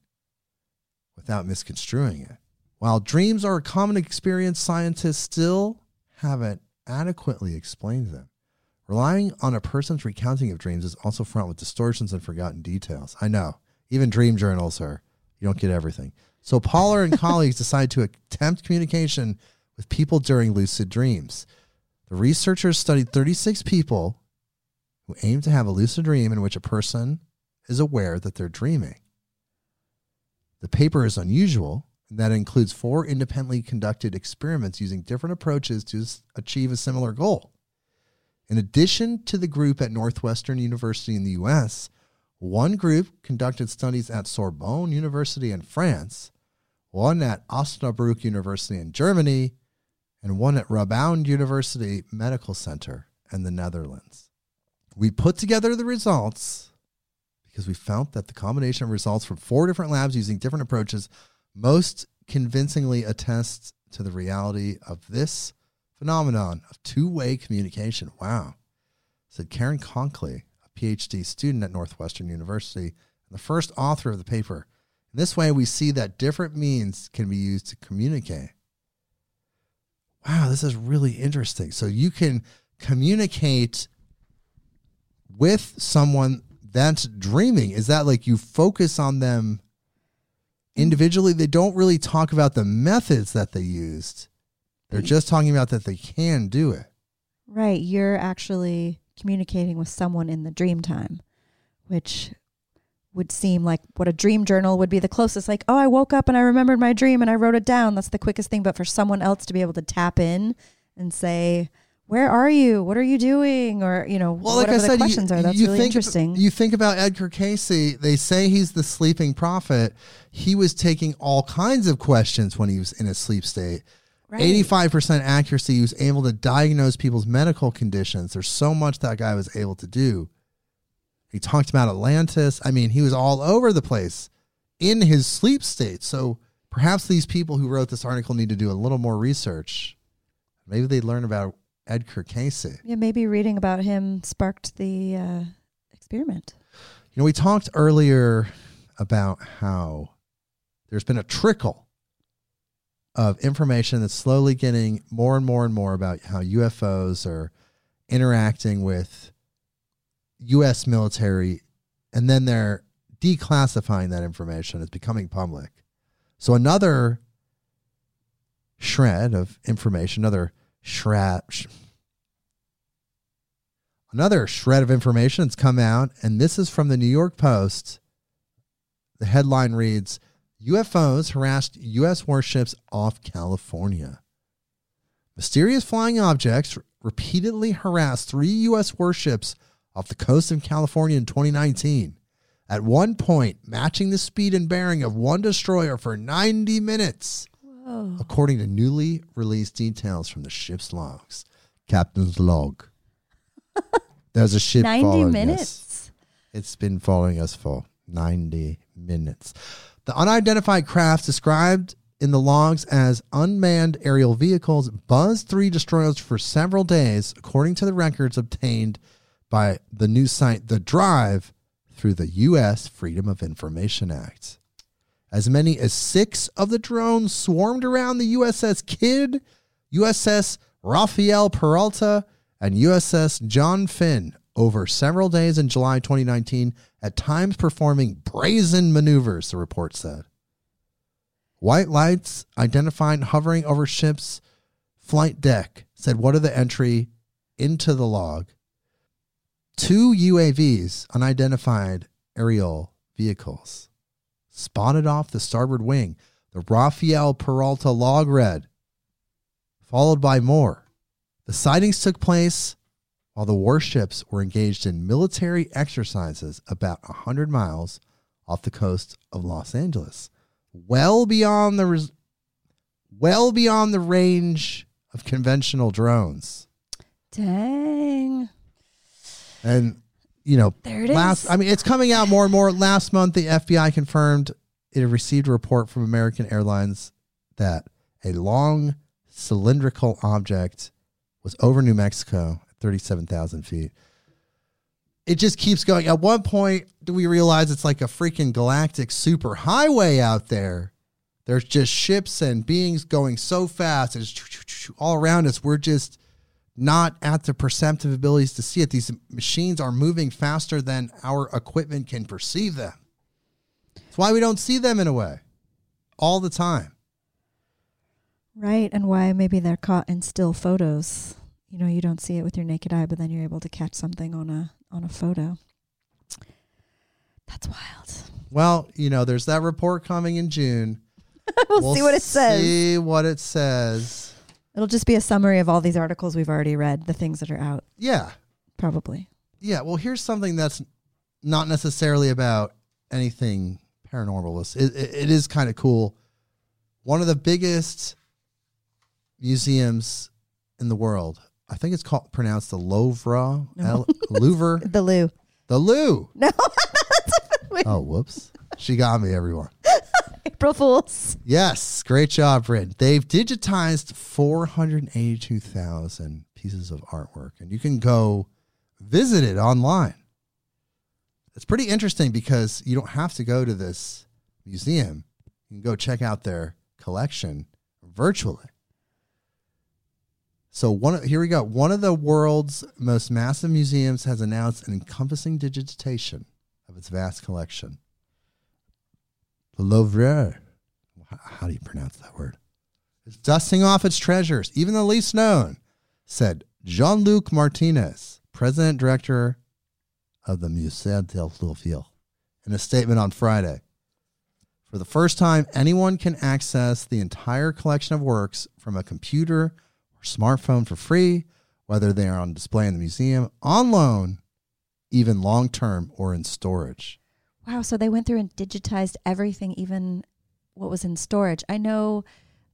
without misconstruing it. While dreams are a common experience, scientists still haven't adequately explained them. Relying on a person's recounting of dreams is also fraught with distortions and forgotten details. I know, even dream journals are, you don't get everything. So Paller and colleagues decided to attempt communication with people during lucid dreams. The researchers studied 36 people who aimed to have a lucid dream in which a person is aware that they're dreaming. The paper is unusual that includes four independently conducted experiments using different approaches to achieve a similar goal. In addition to the group at Northwestern University in the US, one group conducted studies at Sorbonne University in France, one at Osnabrück University in Germany, and one at Radboud University Medical Center in the Netherlands. We put together the results because we found that the combination of results from four different labs using different approaches most convincingly attests to the reality of this phenomenon of two way communication. Wow. Said Karen Konkoly, PhD student at Northwestern University, and the first author of the paper. In this way, we see that different means can be used to communicate. Wow, this is really interesting. So you can communicate with someone that's dreaming. Is that like you focus on them individually they don't really talk about the methods that they used they're just talking about that they can do it right you're actually communicating with someone in the dream time which would seem like what a dream journal would be the closest like oh i woke up and i remembered my dream and i wrote it down that's the quickest thing but for someone else to be able to tap in and say where are you? What are you doing? Or you know, well, whatever like I said, the questions you, are. That's really think, interesting. You think about Edgar Cayce They say he's the sleeping prophet. He was taking all kinds of questions when he was in a sleep state. Eighty-five percent accuracy. He was able to diagnose people's medical conditions. There's so much that guy was able to do. He talked about Atlantis. I mean, he was all over the place in his sleep state. So perhaps these people who wrote this article need to do a little more research. Maybe they learn about Edgar Cayce. Yeah, maybe reading about him sparked the uh, experiment. You know, we talked earlier about how there's been a trickle of information that's slowly getting more and more and more about how UFOs are interacting with U.S. military, and then they're declassifying that information it's becoming public. So another shred of information, another shred, sh- another shred of information that's come out, and this is from the New York Post. The headline reads UFOs harassed U.S. warships off California. Mysterious flying objects repeatedly harassed three U.S. warships off the coast of California in 2019, at one point matching the speed and bearing of one destroyer for 90 minutes, Whoa. according to newly released details from the ship's logs. Captain's log. There's a ship 90 following us. minutes. It's been following us for 90 minutes. The unidentified craft described in the logs as unmanned aerial vehicles buzzed three destroyers for several days, according to the records obtained by the news site The Drive through the U.S. Freedom of Information Act. As many as six of the drones swarmed around the USS Kidd, USS Rafael Peralta, and USS John Finn over several days in July 2019, at times performing brazen maneuvers, the report said. White lights identified hovering over ships' flight deck, said what are the entry into the log. Two UAVs, unidentified aerial vehicles, spotted off the starboard wing. The Rafael Peralta log read, followed by more. The sightings took place while the warships were engaged in military exercises about 100 miles off the coast of Los Angeles, well beyond the res- well beyond the range of conventional drones. Dang. And you know, There it is. last I mean it's coming out more and more. Last month the FBI confirmed it had received a report from American Airlines that a long cylindrical object was over New Mexico 37,000 feet. It just keeps going. At one point, do we realize it's like a freaking galactic super highway out there? There's just ships and beings going so fast. It's all around us. We're just not at the perceptive abilities to see it. These machines are moving faster than our equipment can perceive them. That's why we don't see them in a way all the time. Right. And why maybe they're caught in still photos. You know, you don't see it with your naked eye, but then you're able to catch something on a on a photo. That's wild. Well, you know, there's that report coming in June. we'll, see what it says. See what it says. It'll just be a summary of all these articles we've already read, the things that are out, Yeah. probably. Yeah. Well, here's something that's not necessarily about anything paranormal. It, it, it is kind of cool. One of the biggest museums in the world, I think it's called pronounced the Louvre, L- Louvre, The Lou. the Lou. No, Oh, whoops. She got me, everyone. April Fools. Yes, great job, Brynn. They've digitized 482,000 pieces of artwork, and you can go visit it online. It's pretty interesting because you don't have to go to this museum. You can go check out their collection virtually. So one here we go. One of the world's most massive museums has announced an encompassing digitization of its vast collection. The Louvre how do you pronounce that word? It's dusting off its treasures, even the least known, said Jean Luc Martinez, president director of the Musée del Louvre, in a statement on Friday. For the first time, anyone can access the entire collection of works from a computer or smartphone for free, whether they are on display in the museum, on loan, even long term, or in storage. Wow. So they went through and digitized everything, even what was in storage. I know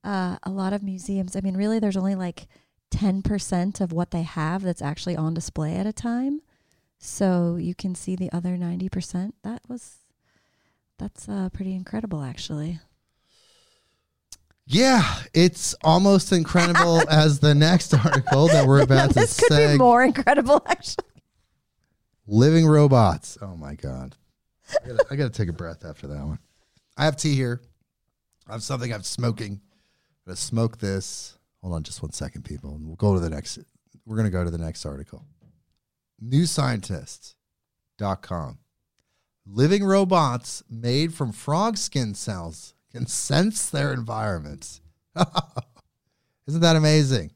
uh, a lot of museums, I mean, really, there's only like 10% of what they have that's actually on display at a time. So you can see the other 90%. That was, that's uh, pretty incredible, actually. Yeah, it's almost incredible as the next article that we're about to this could say. be more incredible, actually. Living robots. Oh my god. I gotta, I gotta take a breath after that one. I have tea here. I have something I'm smoking. I'm gonna smoke this. Hold on just one second, people. And we'll go to the next we're gonna go to the next article. NewScientist.com. Living robots made from frog skin cells can sense their environments. Isn't that amazing?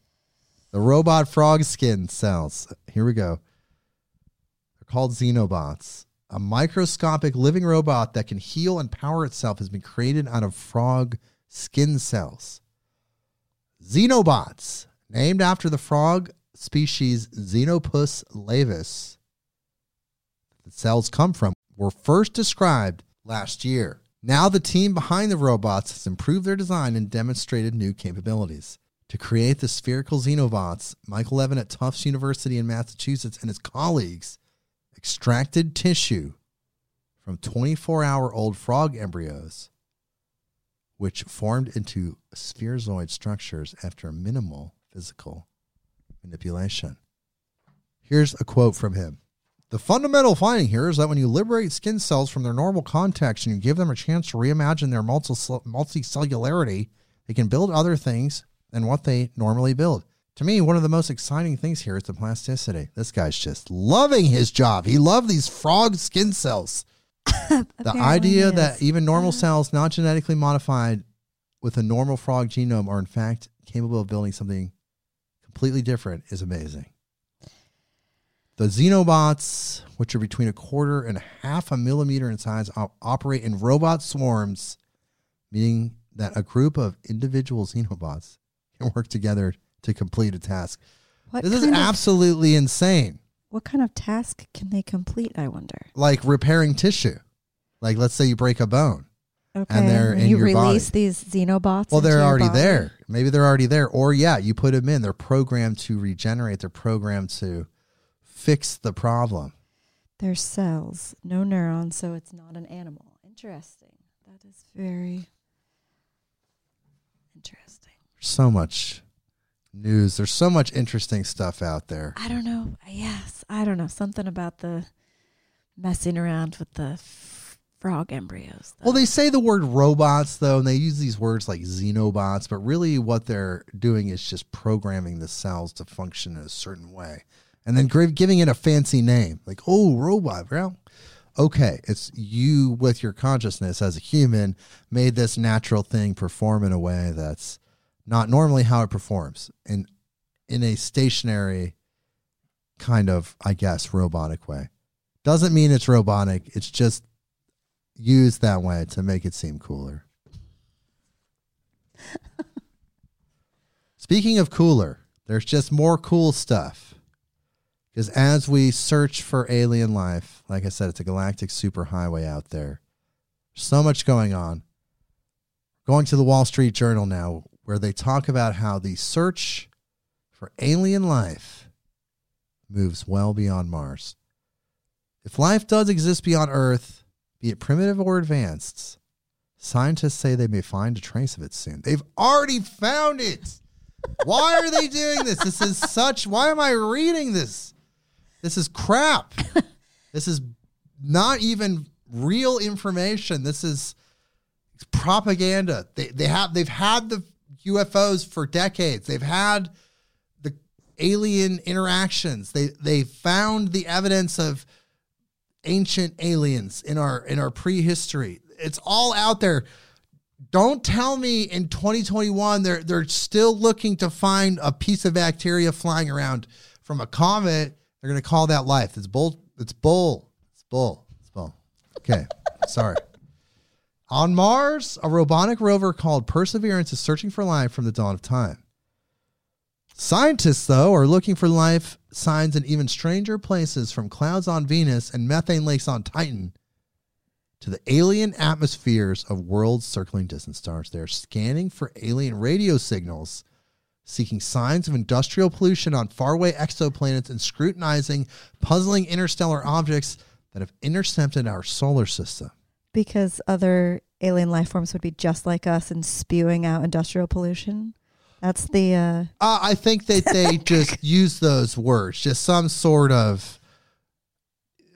The robot frog skin cells. Here we go. They're called xenobots. A microscopic living robot that can heal and power itself has been created out of frog skin cells. Xenobots, named after the frog species Xenopus laevis, the cells come from, were first described last year. Now, the team behind the robots has improved their design and demonstrated new capabilities. To create the spherical xenobots, Michael Levin at Tufts University in Massachusetts and his colleagues extracted tissue from 24 hour old frog embryos, which formed into spherozoid structures after minimal physical manipulation. Here's a quote from him. The fundamental finding here is that when you liberate skin cells from their normal context and you give them a chance to reimagine their multicellularity, they can build other things than what they normally build. To me, one of the most exciting things here is the plasticity. This guy's just loving his job. He loved these frog skin cells. the idea that even normal cells, not genetically modified with a normal frog genome, are in fact capable of building something completely different is amazing. The xenobots, which are between a quarter and a half a millimeter in size, op- operate in robot swarms, meaning that a group of individual xenobots can work together to complete a task. What this is of- absolutely insane. What kind of task can they complete? I wonder. Like repairing tissue. Like let's say you break a bone. Okay, they're when in you your release body. these xenobots. Well, they're already body. there. Maybe they're already there. Or yeah, you put them in. They're programmed to regenerate. They're programmed to fix the problem. They're cells, no neurons, so it's not an animal. Interesting. That is very interesting. so much news. There's so much interesting stuff out there. I don't know. Yes, I don't know. Something about the messing around with the f- frog embryos. Well, they say the word robots though, and they use these words like xenobots, but really what they're doing is just programming the cells to function in a certain way, and then giving it a fancy name like oh robot. Well, okay, it's you with your consciousness as a human made this natural thing perform in a way that's not normally how it performs in in a stationary kind of I guess robotic way. Doesn't mean it's robotic. It's just used that way to make it seem cooler. Speaking of cooler, there's just more cool stuff. Because as we search for alien life, like I said, it's a galactic superhighway out there. So much going on. Going to the Wall Street Journal now, where they talk about how the search for alien life moves well beyond Mars. If life does exist beyond Earth, be it primitive or advanced, scientists say they may find a trace of it soon. They've already found it. Why are they doing this? This is such. Why am I reading this? This is crap. This is not even real information. This is propaganda. They they have they've had the UFOs for decades. They've had the alien interactions. They they found the evidence of ancient aliens in our in our prehistory. It's all out there. Don't tell me in 2021 they're they're still looking to find a piece of bacteria flying around from a comet. They're gonna call that life. It's bull. It's bull. It's bull. It's bull. Okay. Sorry. On Mars, a robotic rover called Perseverance is searching for life from the dawn of time. Scientists, though, are looking for life signs in even stranger places from clouds on Venus and methane lakes on Titan to the alien atmospheres of worlds circling distant stars. They're scanning for alien radio signals, seeking signs of industrial pollution on faraway exoplanets, and scrutinizing puzzling interstellar objects that have intercepted our solar system. because other alien life forms would be just like us and spewing out industrial pollution. That's the uh, Uh, I think that they just use those words, just some sort of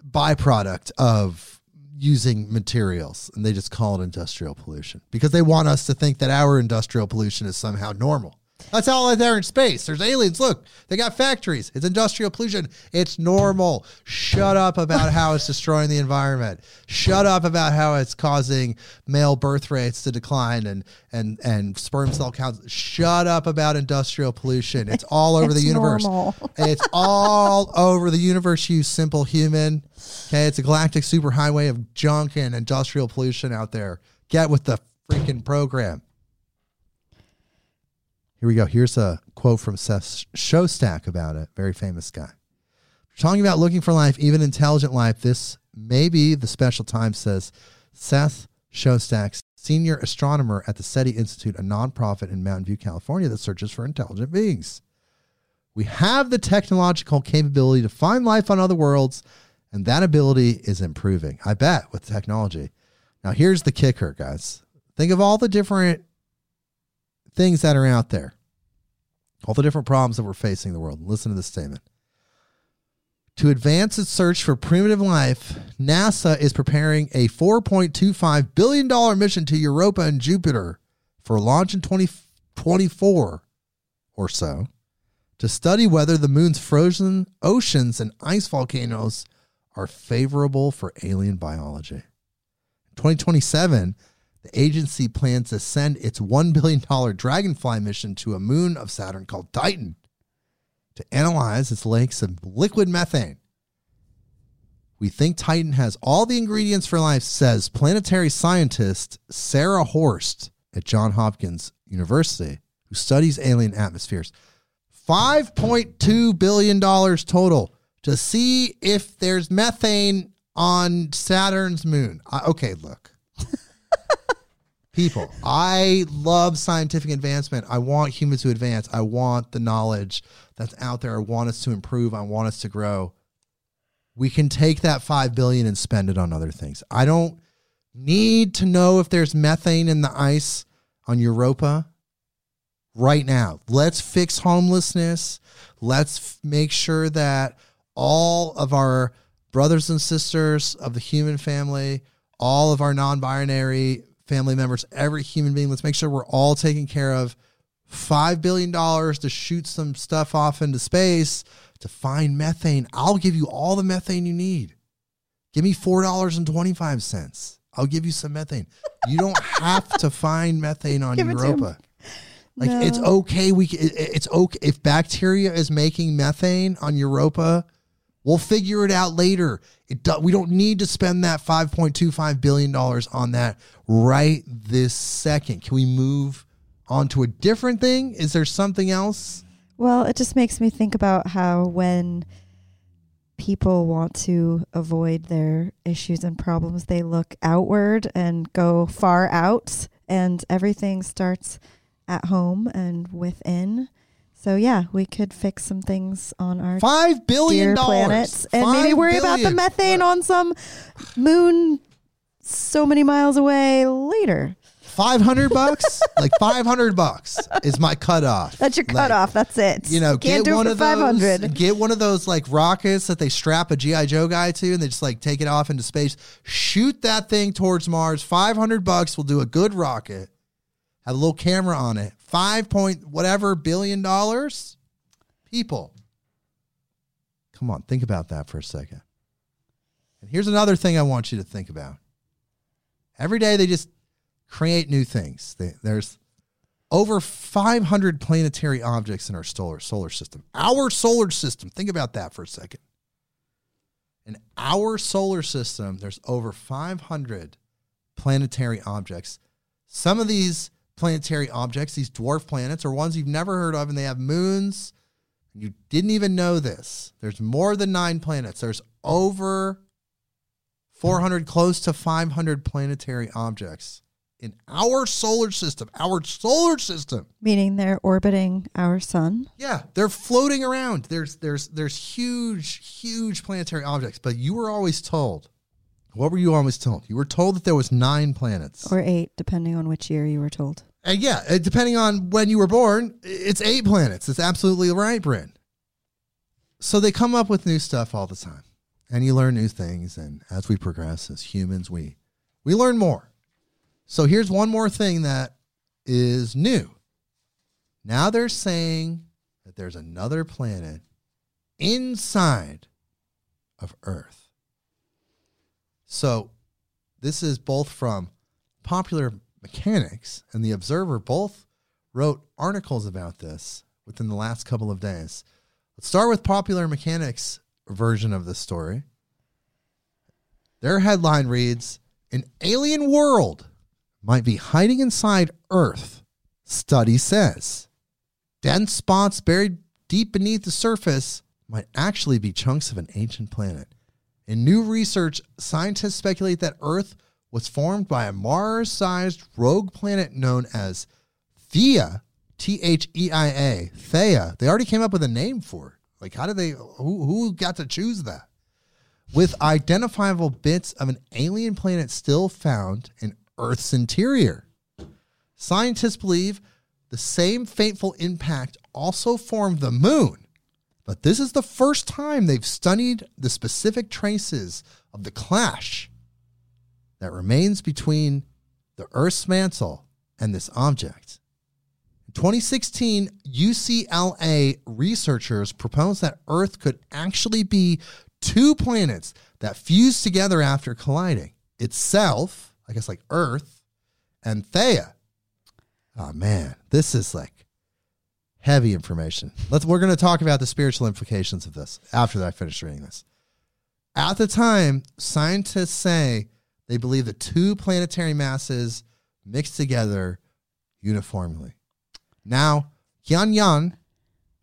byproduct of using materials, and they just call it industrial pollution because they want us to think that our industrial pollution is somehow normal. That's all out there in space. There's aliens. Look, they got factories. It's industrial pollution. It's normal. Shut up about how it's destroying the environment. Shut up about how it's causing male birth rates to decline and and and sperm cell counts. Shut up about industrial pollution. It's all over the universe. it's all over the universe, you simple human. Okay, it's a galactic superhighway of junk and industrial pollution out there. Get with the freaking program. Here we go. Here's a quote from Seth Shostak about it. Very famous guy. Talking about looking for life, even intelligent life, this may be the special time, says Seth Shostak, senior astronomer at the SETI Institute, a nonprofit in Mountain View, California, that searches for intelligent beings. We have the technological capability to find life on other worlds, and that ability is improving. I bet with technology. Now, here's the kicker, guys. Think of all the different things that are out there, all the different problems that we're facing in the world. Listen to this statement. To advance its search for primitive life, NASA is preparing a $4.25 billion mission to Europa and Jupiter for launch in 2024 or so to study whether the moon's frozen oceans and ice volcanoes are favorable for alien biology. In 2027, the agency plans to send its $1 billion Dragonfly mission to a moon of Saturn called Titan to analyze its lakes of liquid methane. We think Titan has all the ingredients for life, says planetary scientist Sarah Horst at Johns Hopkins University, who studies alien atmospheres. $5.2 billion total to see if there's methane on Saturn's moon. I, okay, look. People, I love scientific advancement. I want humans to advance. I want the knowledge that's out there. I want us to improve. I want us to grow. We can take that 5 billion and spend it on other things. I don't need to know if there's methane in the ice on Europa right now. Let's fix homelessness. Let's f- make sure that all of our brothers and sisters of the human family, all of our non binary family members, every human being, let's make sure we're all taken care of. $5 billion to shoot some stuff off into space to find methane. I'll give you all the methane you need. Give me $4.25. I'll give you some methane. You don't have to find methane on Give it to 'em. Europa. Like it's okay. We it- it's okay if bacteria is making methane on Europa. We'll figure it out later. It do, we don't need to spend that five point two five billion dollars on that right this second. Can we move on to a different thing? Is there something else? Well, it just makes me think about how when people want to avoid their issues and problems, they look outward and go far out, and everything starts at home and within. So yeah, we could fix some things on our Five billion planets and maybe Five worry about the billion. methane on some moon so many miles away later. Five hundred bucks, like five hundred bucks is my cutoff. That's your Like, cutoff. That's it. You know, can't get do one it for of five those. hundred. Get one of those like rockets that they strap a GI Joe guy to, and they just like take it off into space. Shoot that thing towards Mars. Five hundred bucks will do a good rocket. Have a little camera on it. Five point whatever billion dollars. People, come on, think about that for a second. And here's another thing I want you to think about. Every day they just create new things. They, there's over 500 planetary objects in our solar solar system. Our solar system. Think about that for a second. In our solar system, there's over 500 planetary objects. Some of these planetary objects, these dwarf planets, are ones you've never heard of, and they have moons. You didn't even know this. There's more than nine planets. There's over 400, close to 500 planetary objects in our solar system. Our solar system. Meaning they're orbiting our sun. Yeah, they're floating around. There's there's there's huge huge planetary objects, but you were always told What were you always told? You were told that there was nine planets. Or eight, depending on which year you were told. And yeah, uh, depending on when you were born, it's eight planets. It's absolutely right, Brynn. So they come up with new stuff all the time. And you learn new things. And as we progress as humans, we we learn more. So here's one more thing that is new. Now they're saying that there's another planet inside of Earth. So this is both from popular mechanics and the observer both wrote articles about this within the last couple of days. Let's start with popular mechanics version of the story. Their headline reads An alien world might be hiding inside Earth, study says. Dense spots buried deep beneath the surface might actually be chunks of an ancient planet. In new research, scientists speculate that Earth was formed by a Mars sized rogue planet known as Theia, T H E I A, Theia. They already came up with a name for it. Like, how did they, who, who got to choose that? With identifiable bits of an alien planet still found in Earth's interior. Scientists believe the same fateful impact also formed the moon but this is the first time they've studied the specific traces of the clash that remains between the Earth's mantle and this object. In 2016, UCLA researchers proposed that Earth could actually be two planets that fuse together after colliding itself, I guess like Earth, and Theia. Oh man, this is like heavy information. Let's we're going to talk about the spiritual implications of this after I finish reading this. At the time, scientists say they believe the two planetary masses mixed together uniformly. Now, Hyun Yan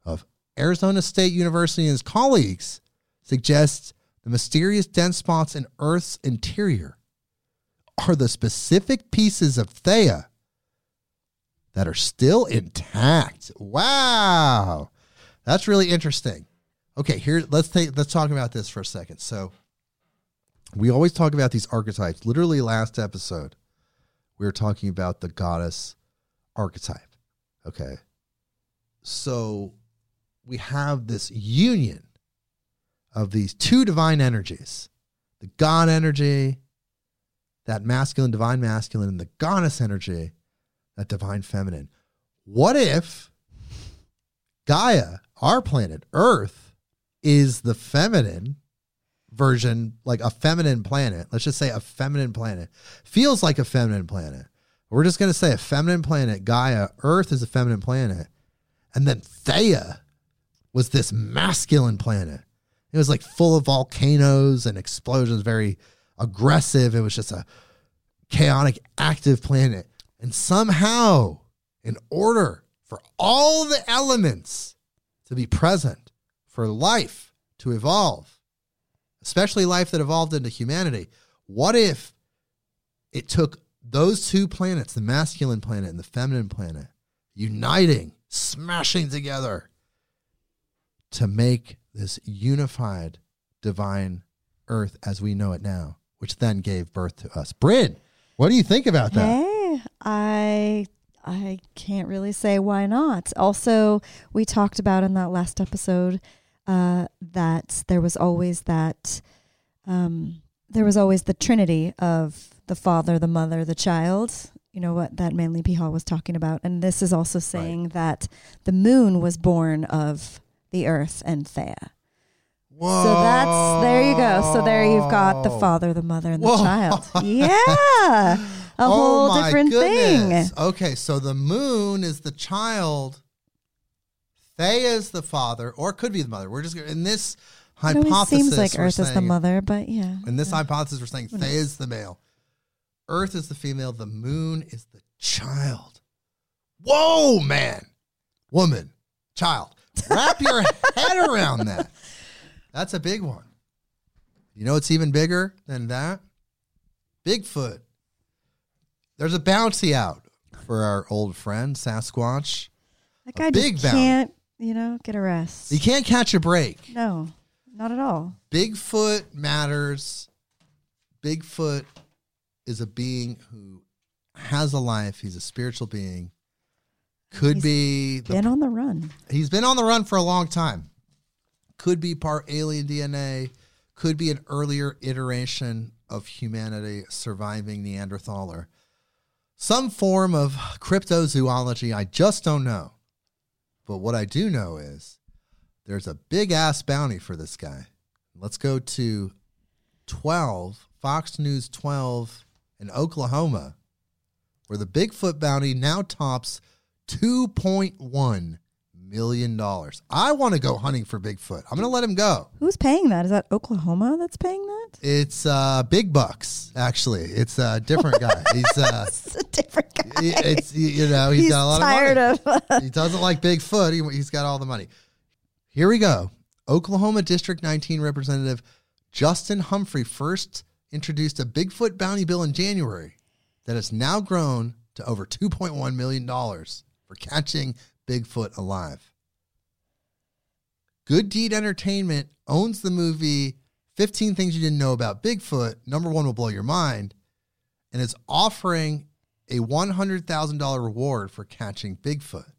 of Arizona State University and his colleagues suggest the mysterious dense spots in Earth's interior are the specific pieces of Theia that are still intact. Wow. That's really interesting. Okay, here let's take let's talk about this for a second. So we always talk about these archetypes. Literally last episode, we were talking about the goddess archetype. Okay. So we have this union of these two divine energies the God energy, that masculine, divine masculine, and the goddess energy that divine feminine. What if Gaia, our planet, Earth, is the feminine version, like a feminine planet? Let's just say a feminine planet. Feels like a feminine planet. We're just going to say a feminine planet, Gaia, Earth is a feminine planet. And then Theia was this masculine planet. It was like full of volcanoes and explosions, very aggressive. It was just a chaotic, active planet. And somehow, in order for all the elements to be present, for life to evolve, especially life that evolved into humanity, what if it took those two planets, the masculine planet and the feminine planet, uniting, smashing together to make this unified divine earth as we know it now, which then gave birth to us? Brynn, what do you think about that? Hey. I I can't really say why not. Also, we talked about in that last episode uh, that there was always that um, there was always the trinity of the father, the mother, the child. You know what that Manly P. Hall was talking about, and this is also saying right. that the moon was born of the earth and Theia. Whoa. So that's there you go. So there you've got the father, the mother, and the Whoa. child. Yeah a oh whole different goodness. thing. Okay, so the moon is the child. Theia is the father, or it could be the mother. We're just in this hypothesis. It seems like Earth saying, is the mother, but yeah. In this yeah. hypothesis, we're saying Theia is the male, Earth is the female, the moon is the child. Whoa, man, woman, child. Wrap your head around that. That's a big one. You know it's even bigger than that? Bigfoot. There's a bouncy out for our old friend Sasquatch. That guy big just can't, you know, get a rest. You can't catch a break. No, not at all. Bigfoot matters. Bigfoot is a being who has a life. He's a spiritual being. Could He's be the Been on the run. He's been on the run for a long time. Could be part alien DNA, could be an earlier iteration of humanity surviving Neanderthaler. Some form of cryptozoology, I just don't know. But what I do know is there's a big ass bounty for this guy. Let's go to 12, Fox News 12 in Oklahoma, where the Bigfoot bounty now tops $2.1 million. dollars. I want to go hunting for Bigfoot. I'm going to let him go. Who's paying that? Is that Oklahoma that's paying that? It's uh, Big Bucks, actually. It's a different guy. He's uh, a different guy. he- it's you know he's got a lot tired of money. of. he doesn't like Bigfoot. He, he's got all the money. Here we go. Oklahoma District 19 Representative Justin Humphrey first introduced a Bigfoot bounty bill in January that has now grown to over 2.1 million dollars for catching Bigfoot alive. Good Deed Entertainment owns the movie 15 Things You Didn't Know About Bigfoot. Number one will blow your mind. And is offering a $100,000 reward for catching Bigfoot.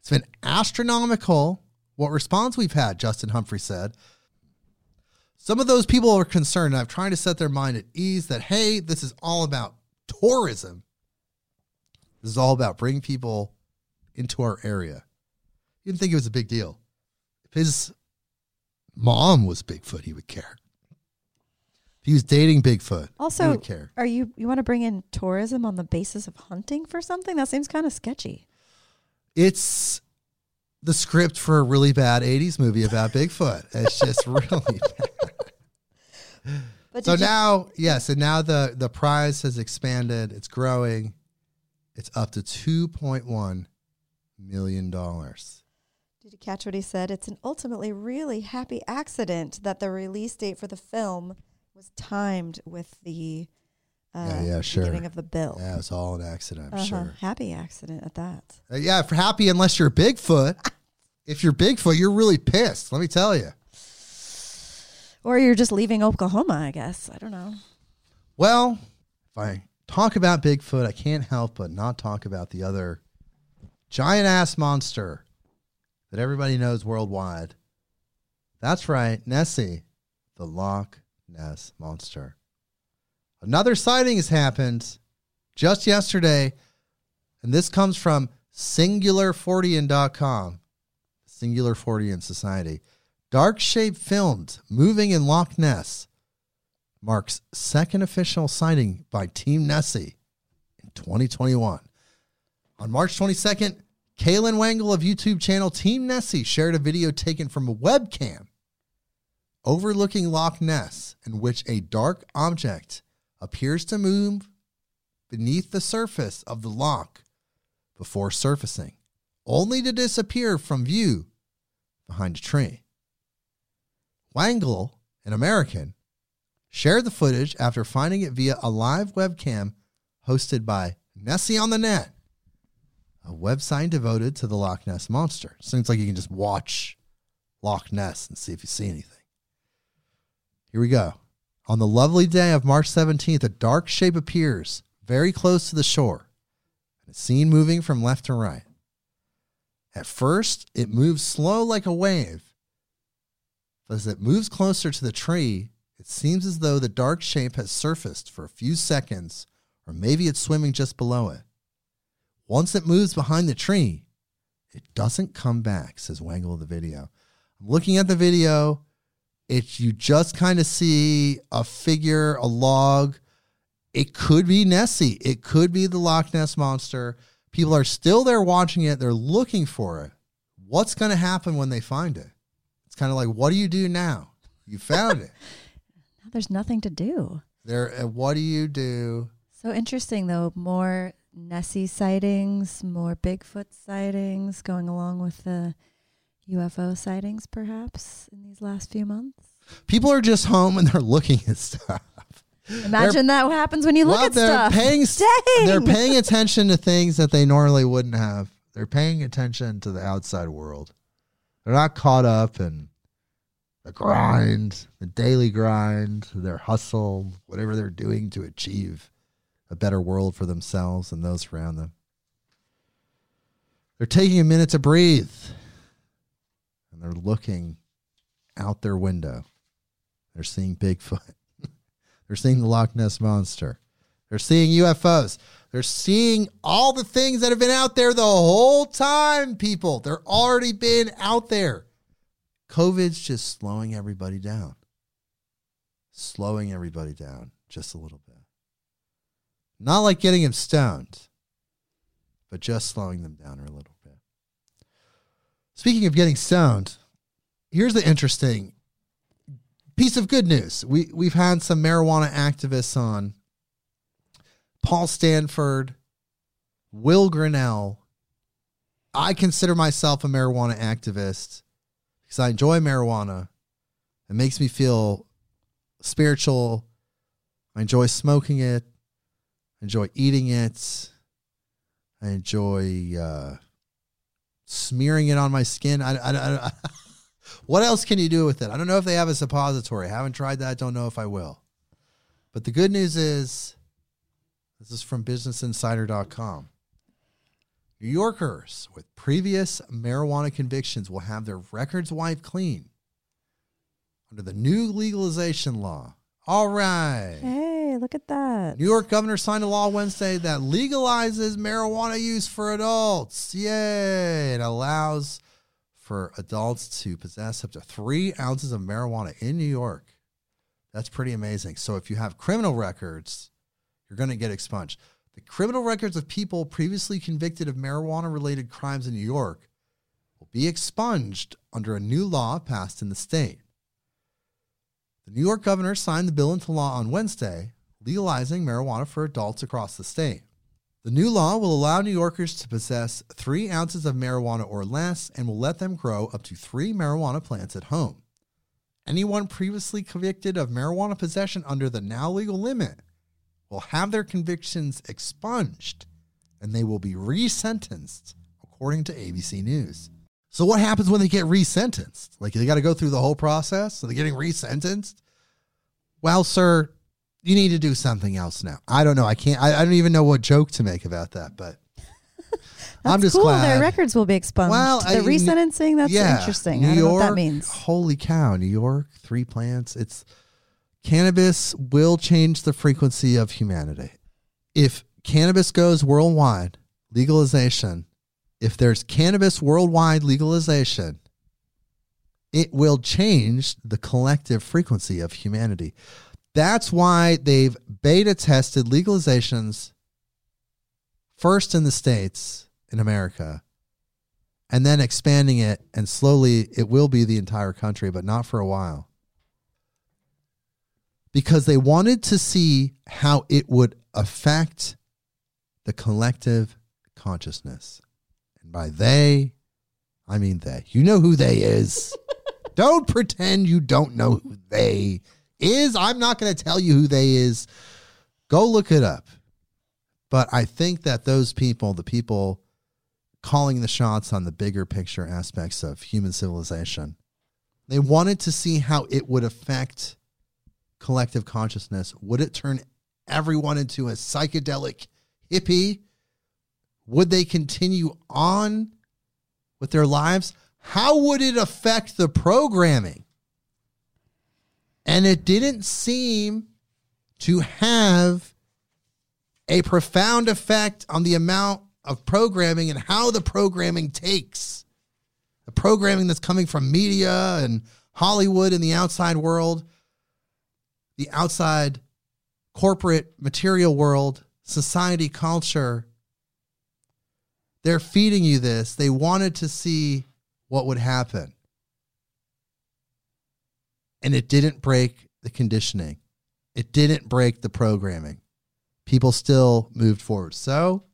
It's been astronomical what response we've had, Justin Humphrey said. Some of those people are concerned. and I've tried to set their mind at ease that, hey, this is all about tourism. This is all about bringing people into our area. He didn't think it was a big deal. If his mom was Bigfoot, he would care. If he was dating Bigfoot, he Also, would care. are you you want to bring in tourism on the basis of hunting for something? That seems kind of sketchy. It's the script for a really bad 80s movie about Bigfoot. It's just really bad. But So now, yes, and now the the prize has expanded. It's growing. It's up to 2.1 million dollars. Did you catch what he said? It's an ultimately really happy accident that the release date for the film was timed with the uh, Yeah, yeah, sure. beginning of the bill. Yeah, it's all an accident, I'm Uh-huh. sure. Happy accident at that. Uh, yeah, for happy unless you're Bigfoot. if you're Bigfoot, you're really pissed. Let me tell you. Or you're just leaving Oklahoma, I guess. I don't know. Well, if I talk about Bigfoot, I can't help but not talk about the other giant ass monster that everybody knows worldwide. That's right, Nessie, the Loch Ness Monster. Another sighting has happened just yesterday, and this comes from singularfortean.com, Singular Fortean Society. Dark shape filmed moving in Loch Ness marks second official sighting by Team Nessie in 2021. On March 22nd, Kaylin Wangle of YouTube channel Team Nessie shared a video taken from a webcam overlooking Loch Ness in which a dark object appears to move beneath the surface of the loch before surfacing, only to disappear from view behind a tree. Wangle, an American, shared the footage after finding it via a live webcam hosted by Nessie on the Net, a website devoted to the Loch Ness Monster. Seems like you can just watch Loch Ness and see if you see anything. Here we go. On the lovely day of March 17th, a dark shape appears very close to the shore and is seen moving from left to right. At first, it moves slow like a wave. But as it moves closer to the tree, it seems as though the dark shape has surfaced for a few seconds, or maybe it's swimming just below it. Once it moves behind the tree, it doesn't come back, says Wangle of the video. I'm looking at the video. It's you just kind of see a figure, a log. It could be Nessie. It could be the Loch Ness monster. People are still there watching it. They're looking for it. What's going to happen when they find it? It's kind of like, what do you do now? You found it. Now there's nothing to do. There. uh, What do you do? So interesting, though. More Nessie sightings, more Bigfoot sightings going along with the UFO sightings, perhaps, in these last few months. People are just home and they're looking at stuff. Imagine that happens when you look well, at they're stuff. paying. Dang! They're paying attention to things that they normally wouldn't have. They're paying attention to the outside world. They're not caught up in the grind, the daily grind, their hustle, whatever they're doing to achieve a better world for themselves and those around them. They're taking a minute to breathe and they're looking out their window. They're seeing Bigfoot. they're seeing the Loch Ness Monster. They're seeing UFOs. They're seeing all the things that have been out there the whole time, people. They're already been out there. COVID's just slowing everybody down. Slowing everybody down just a little bit. Not like getting them stoned, but just slowing them down a little bit. Speaking of getting stoned, here's the interesting piece of good news. We we've had some marijuana activists on. Paul Stanford, Will Grinnell. I consider myself a marijuana activist because I enjoy marijuana. It makes me feel spiritual. I enjoy smoking it. Enjoy eating it. I enjoy uh, smearing it on my skin. I, I, I, what else can you do with it? I don't know if they have a suppository. I haven't tried that. Don't know if I will. But the good news is this is from businessinsider.com. New Yorkers with previous marijuana convictions will have their records wiped clean under the new legalization law. All right. Hey, look at that. New York governor signed a law Wednesday that legalizes marijuana use for adults. Yay! It allows for adults to possess up to three ounces of marijuana in New York. That's pretty amazing. So if you have criminal records, you're going to get expunged. The criminal records of people previously convicted of marijuana related crimes in New York will be expunged under a new law passed in the state. The New York governor signed the bill into law on Wednesday, legalizing marijuana for adults across the state. The new law will allow New Yorkers to possess three ounces of marijuana or less and will let them grow up to three marijuana plants at home. Anyone previously convicted of marijuana possession under the now legal limit will have their convictions expunged and they will be resentenced, according to ABC News. So, what happens when they get resentenced? Like, they got to go through the whole process? So, they're getting resentenced? Well, sir, you need to do something else now. I don't know. I can't, I, I don't even know what joke to make about that, but I'm just cool. glad. Their records will be expunged. Well, the I- resentencing, that's yeah, interesting. New I don't York, know what that means. Holy cow, New York, three plants. It's cannabis will change the frequency of humanity. If cannabis goes worldwide, legalization, if there's cannabis worldwide legalization, it will change the collective frequency of humanity. That's why they've beta tested legalizations first in the States, in America, and then expanding it, and slowly it will be the entire country, but not for a while. Because they wanted to see how it would affect the collective consciousness. And by they, I mean they. You know who they is. don't pretend you don't know who they is. I'm not going to tell you who they is. Go look it up. But I think that those people, the people calling the shots on the bigger picture aspects of human civilization, they wanted to see how it would affect collective consciousness. Would it turn everyone into a psychedelic hippie? Would they continue on with their lives? How would it affect the programming? And it didn't seem to have a profound effect on the amount of programming and how the programming takes. The programming that's coming from media and Hollywood and the outside world, the outside corporate material world, society, culture. They're feeding you this. They wanted to see what would happen. And it didn't break the conditioning, it didn't break the programming. People still moved forward. So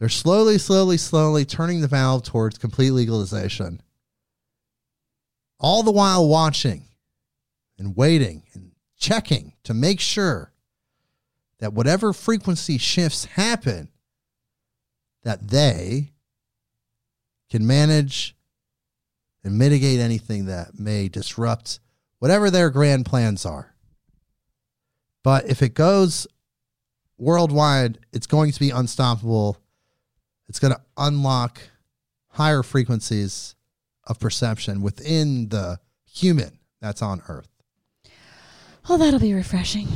they're slowly, slowly, slowly turning the valve towards complete legalization. All the while watching and waiting and checking to make sure that whatever frequency shifts happen, that they can manage and mitigate anything that may disrupt whatever their grand plans are. But if it goes worldwide, it's going to be unstoppable. It's going to unlock higher frequencies of perception within the human that's on Earth. Oh, that'll be refreshing.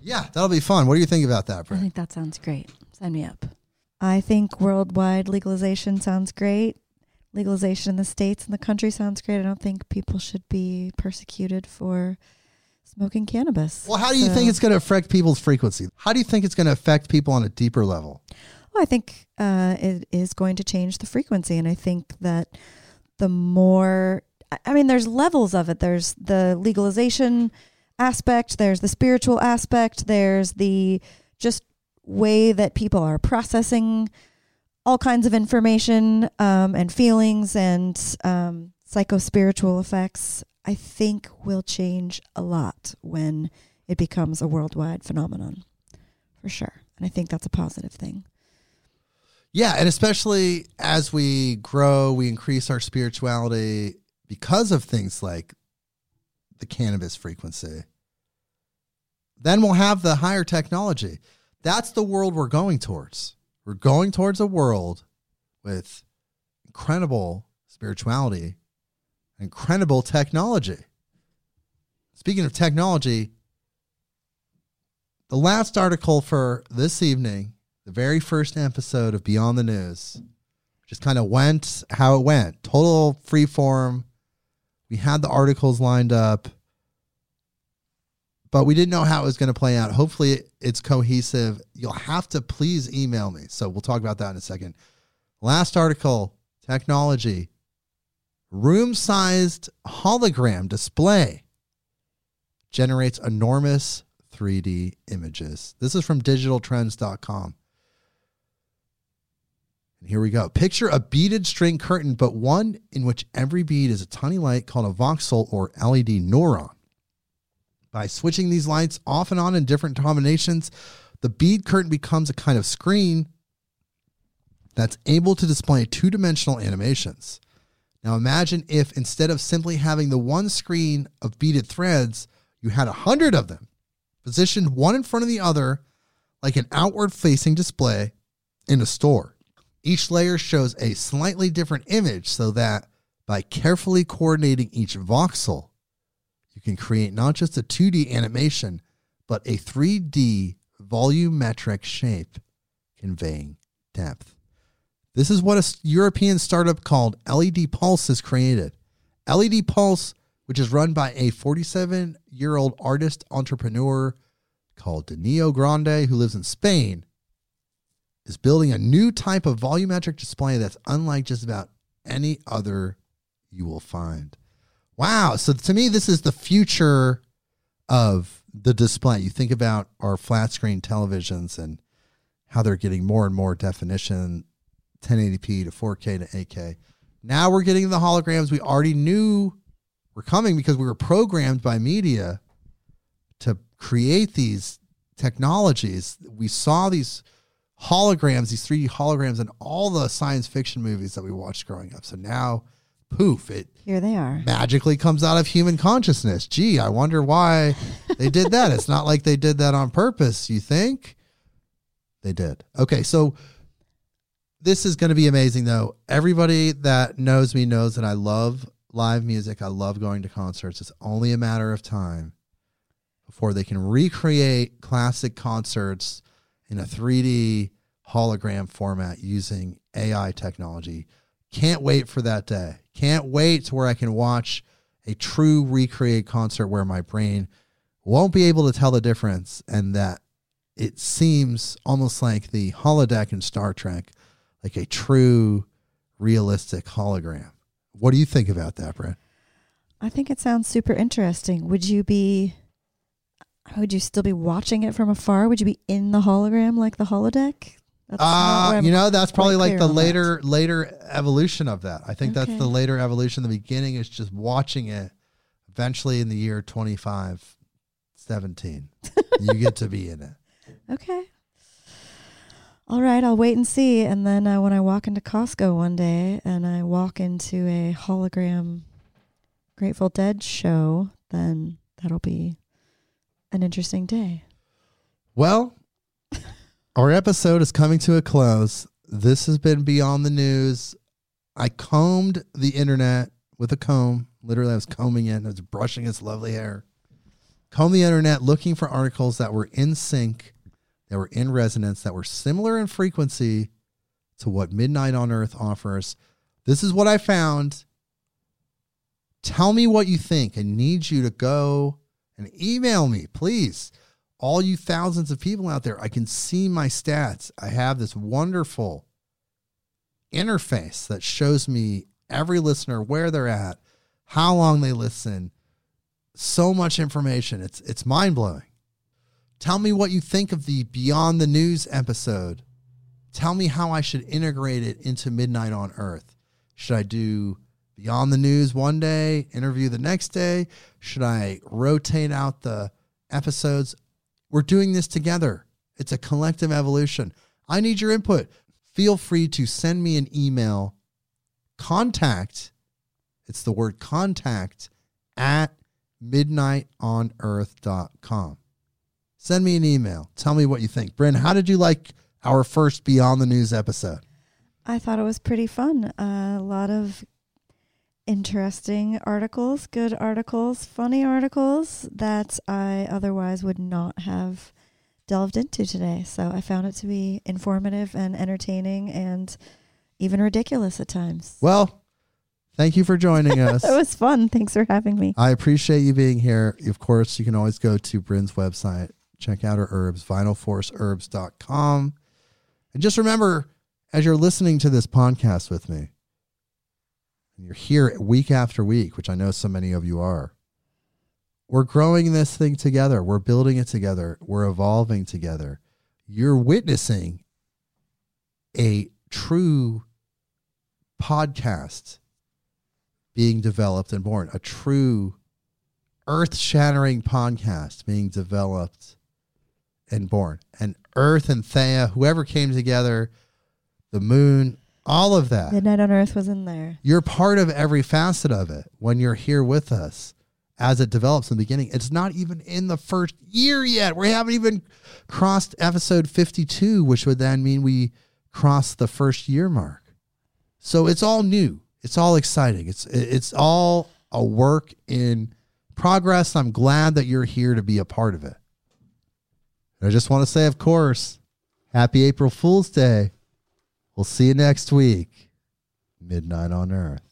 Yeah, that'll be fun. What do you think about that, bro? I think that sounds great. Sign me up. I think worldwide legalization sounds great. Legalization in the states and the country sounds great. I don't think people should be persecuted for smoking cannabis. Well, how do you So- think it's going to affect people's frequency? How do you think it's going to affect people on a deeper level? Well, I think uh, it is going to change the frequency, and I think that the more, I- I mean, there's levels of it. There's the legalization aspect. There's the spiritual aspect. There's the just way that people are processing all kinds of information um, and feelings and um, psycho spiritual effects. I think will change a lot when it becomes a worldwide phenomenon, for sure. And I think that's a positive thing. Yeah, and especially as we grow, we increase our spirituality because of things like the cannabis frequency. Then we'll have the higher technology. That's the world we're going towards. We're going towards a world with incredible spirituality, incredible technology. Speaking of technology, the last article for this evening, the very first episode of Beyond the News, just kind of went how it went. Total free form. We had the articles lined up, but we didn't know how it was going to play out. Hopefully, it's cohesive. You'll have to please email me. So we'll talk about that in a second. Last article technology, room sized hologram display generates enormous 3D images. This is from digitaltrends.com. And here we go. Picture a beaded string curtain, but one in which every bead is a tiny light called a voxel or LED neuron. By switching these lights off and on in different combinations, the bead curtain becomes a kind of screen that's able to display two dimensional animations. Now imagine if instead of simply having the one screen of beaded threads, you had a hundred of them positioned one in front of the other like an outward facing display in a store. Each layer shows a slightly different image so that by carefully coordinating each voxel, you can create not just a 2D animation, but a 3D volumetric shape conveying depth. This is what a European startup called LED Pulse has created. LED Pulse, which is run by a 47 year old artist entrepreneur called Danilo Grande, who lives in Spain, is building a new type of volumetric display that's unlike just about any other you will find. Wow. So to me, this is the future of the display. You think about our flat screen televisions and how they're getting more and more definition 1080p to 4K to 8K. Now we're getting the holograms we already knew were coming because we were programmed by media to create these technologies. We saw these holograms, these 3D holograms in all the science fiction movies that we watched growing up. So now, poof, it Here they are. magically comes out of human consciousness. Gee, I wonder why they did that. it's not like they did that on purpose, you think? They did. Okay, so this is going to be amazing though. Everybody that knows me knows that I love live music. I love going to concerts. It's only a matter of time before they can recreate classic concerts in a 3D hologram format using AI technology. Can't wait for that day. Can't wait to where I can watch a true recreate concert where my brain won't be able to tell the difference and that it seems almost like the holodeck in Star Trek, like a true realistic hologram. What do you think about that, Brent? I think it sounds super interesting. Would you be would you still be watching it from afar? Would you be in the hologram like the holodeck? That's Uh, you know, that's probably like the on that. later later evolution of that. I think that's the later evolution. The beginning is just watching it. Eventually, in the year twenty five seventeen, you get to be in it. Okay. All right, I'll wait and see. And then uh, when I walk into Costco one day and I walk into a hologram Grateful Dead show, then that'll be an interesting day. Well, our episode is coming to a close. This has been Beyond the News. I combed the internet with a comb. Literally, I was combing it. I was brushing its lovely hair. Combed the internet looking for articles that were in sync, that were in resonance, that were similar in frequency to what Midnight on Earth offers. This is what I found. Tell me what you think. I need you to go and email me, please. All you thousands of people out there, I can see my stats. I have this wonderful interface that shows me every listener where they're at, how long they listen. So much information. It's it's mind-blowing. Tell me what you think of the Beyond the News episode. Tell me how I should integrate it into Midnight on Earth. Should I do Beyond the News one day, interview the next day? Should I rotate out the episodes? We're doing this together. It's a collective evolution. I need your input. Feel free to send me an email. Contact, it's the word contact at midnightonearth.com. Send me an email. Tell me what you think. Brynn, how did you like our first Beyond the News episode? I thought it was pretty fun. Uh, a lot of interesting articles, good articles, funny articles that I otherwise would not have delved into today. So I found it to be informative and entertaining and even ridiculous at times. Well, thank you for joining us. it was fun. Thanks for having me. I appreciate you being here. Of course, you can always go to Brynn's website, check out her herbs, vitalforceherbs.com. And just remember, as you're listening to this podcast with me, and you're here week after week, which I know so many of you are, we're growing this thing together. We're building it together. We're evolving together. You're witnessing a true podcast being developed and born, a true earth shattering podcast being developed and born. And Earth and Theia, whoever came together, the moon, all of that. Midnight on Earth was in there. You're part of every facet of it when you're here with us as it develops in the beginning. It's not even in the first year yet. We haven't even crossed episode 52, which would then mean we crossed the first year mark. So it's all new. It's all exciting. It's it's all a work in progress. I'm glad that you're here to be a part of it. I just want to say, of course, happy April Fool's Day. We'll see you next week. Midnight on Earth.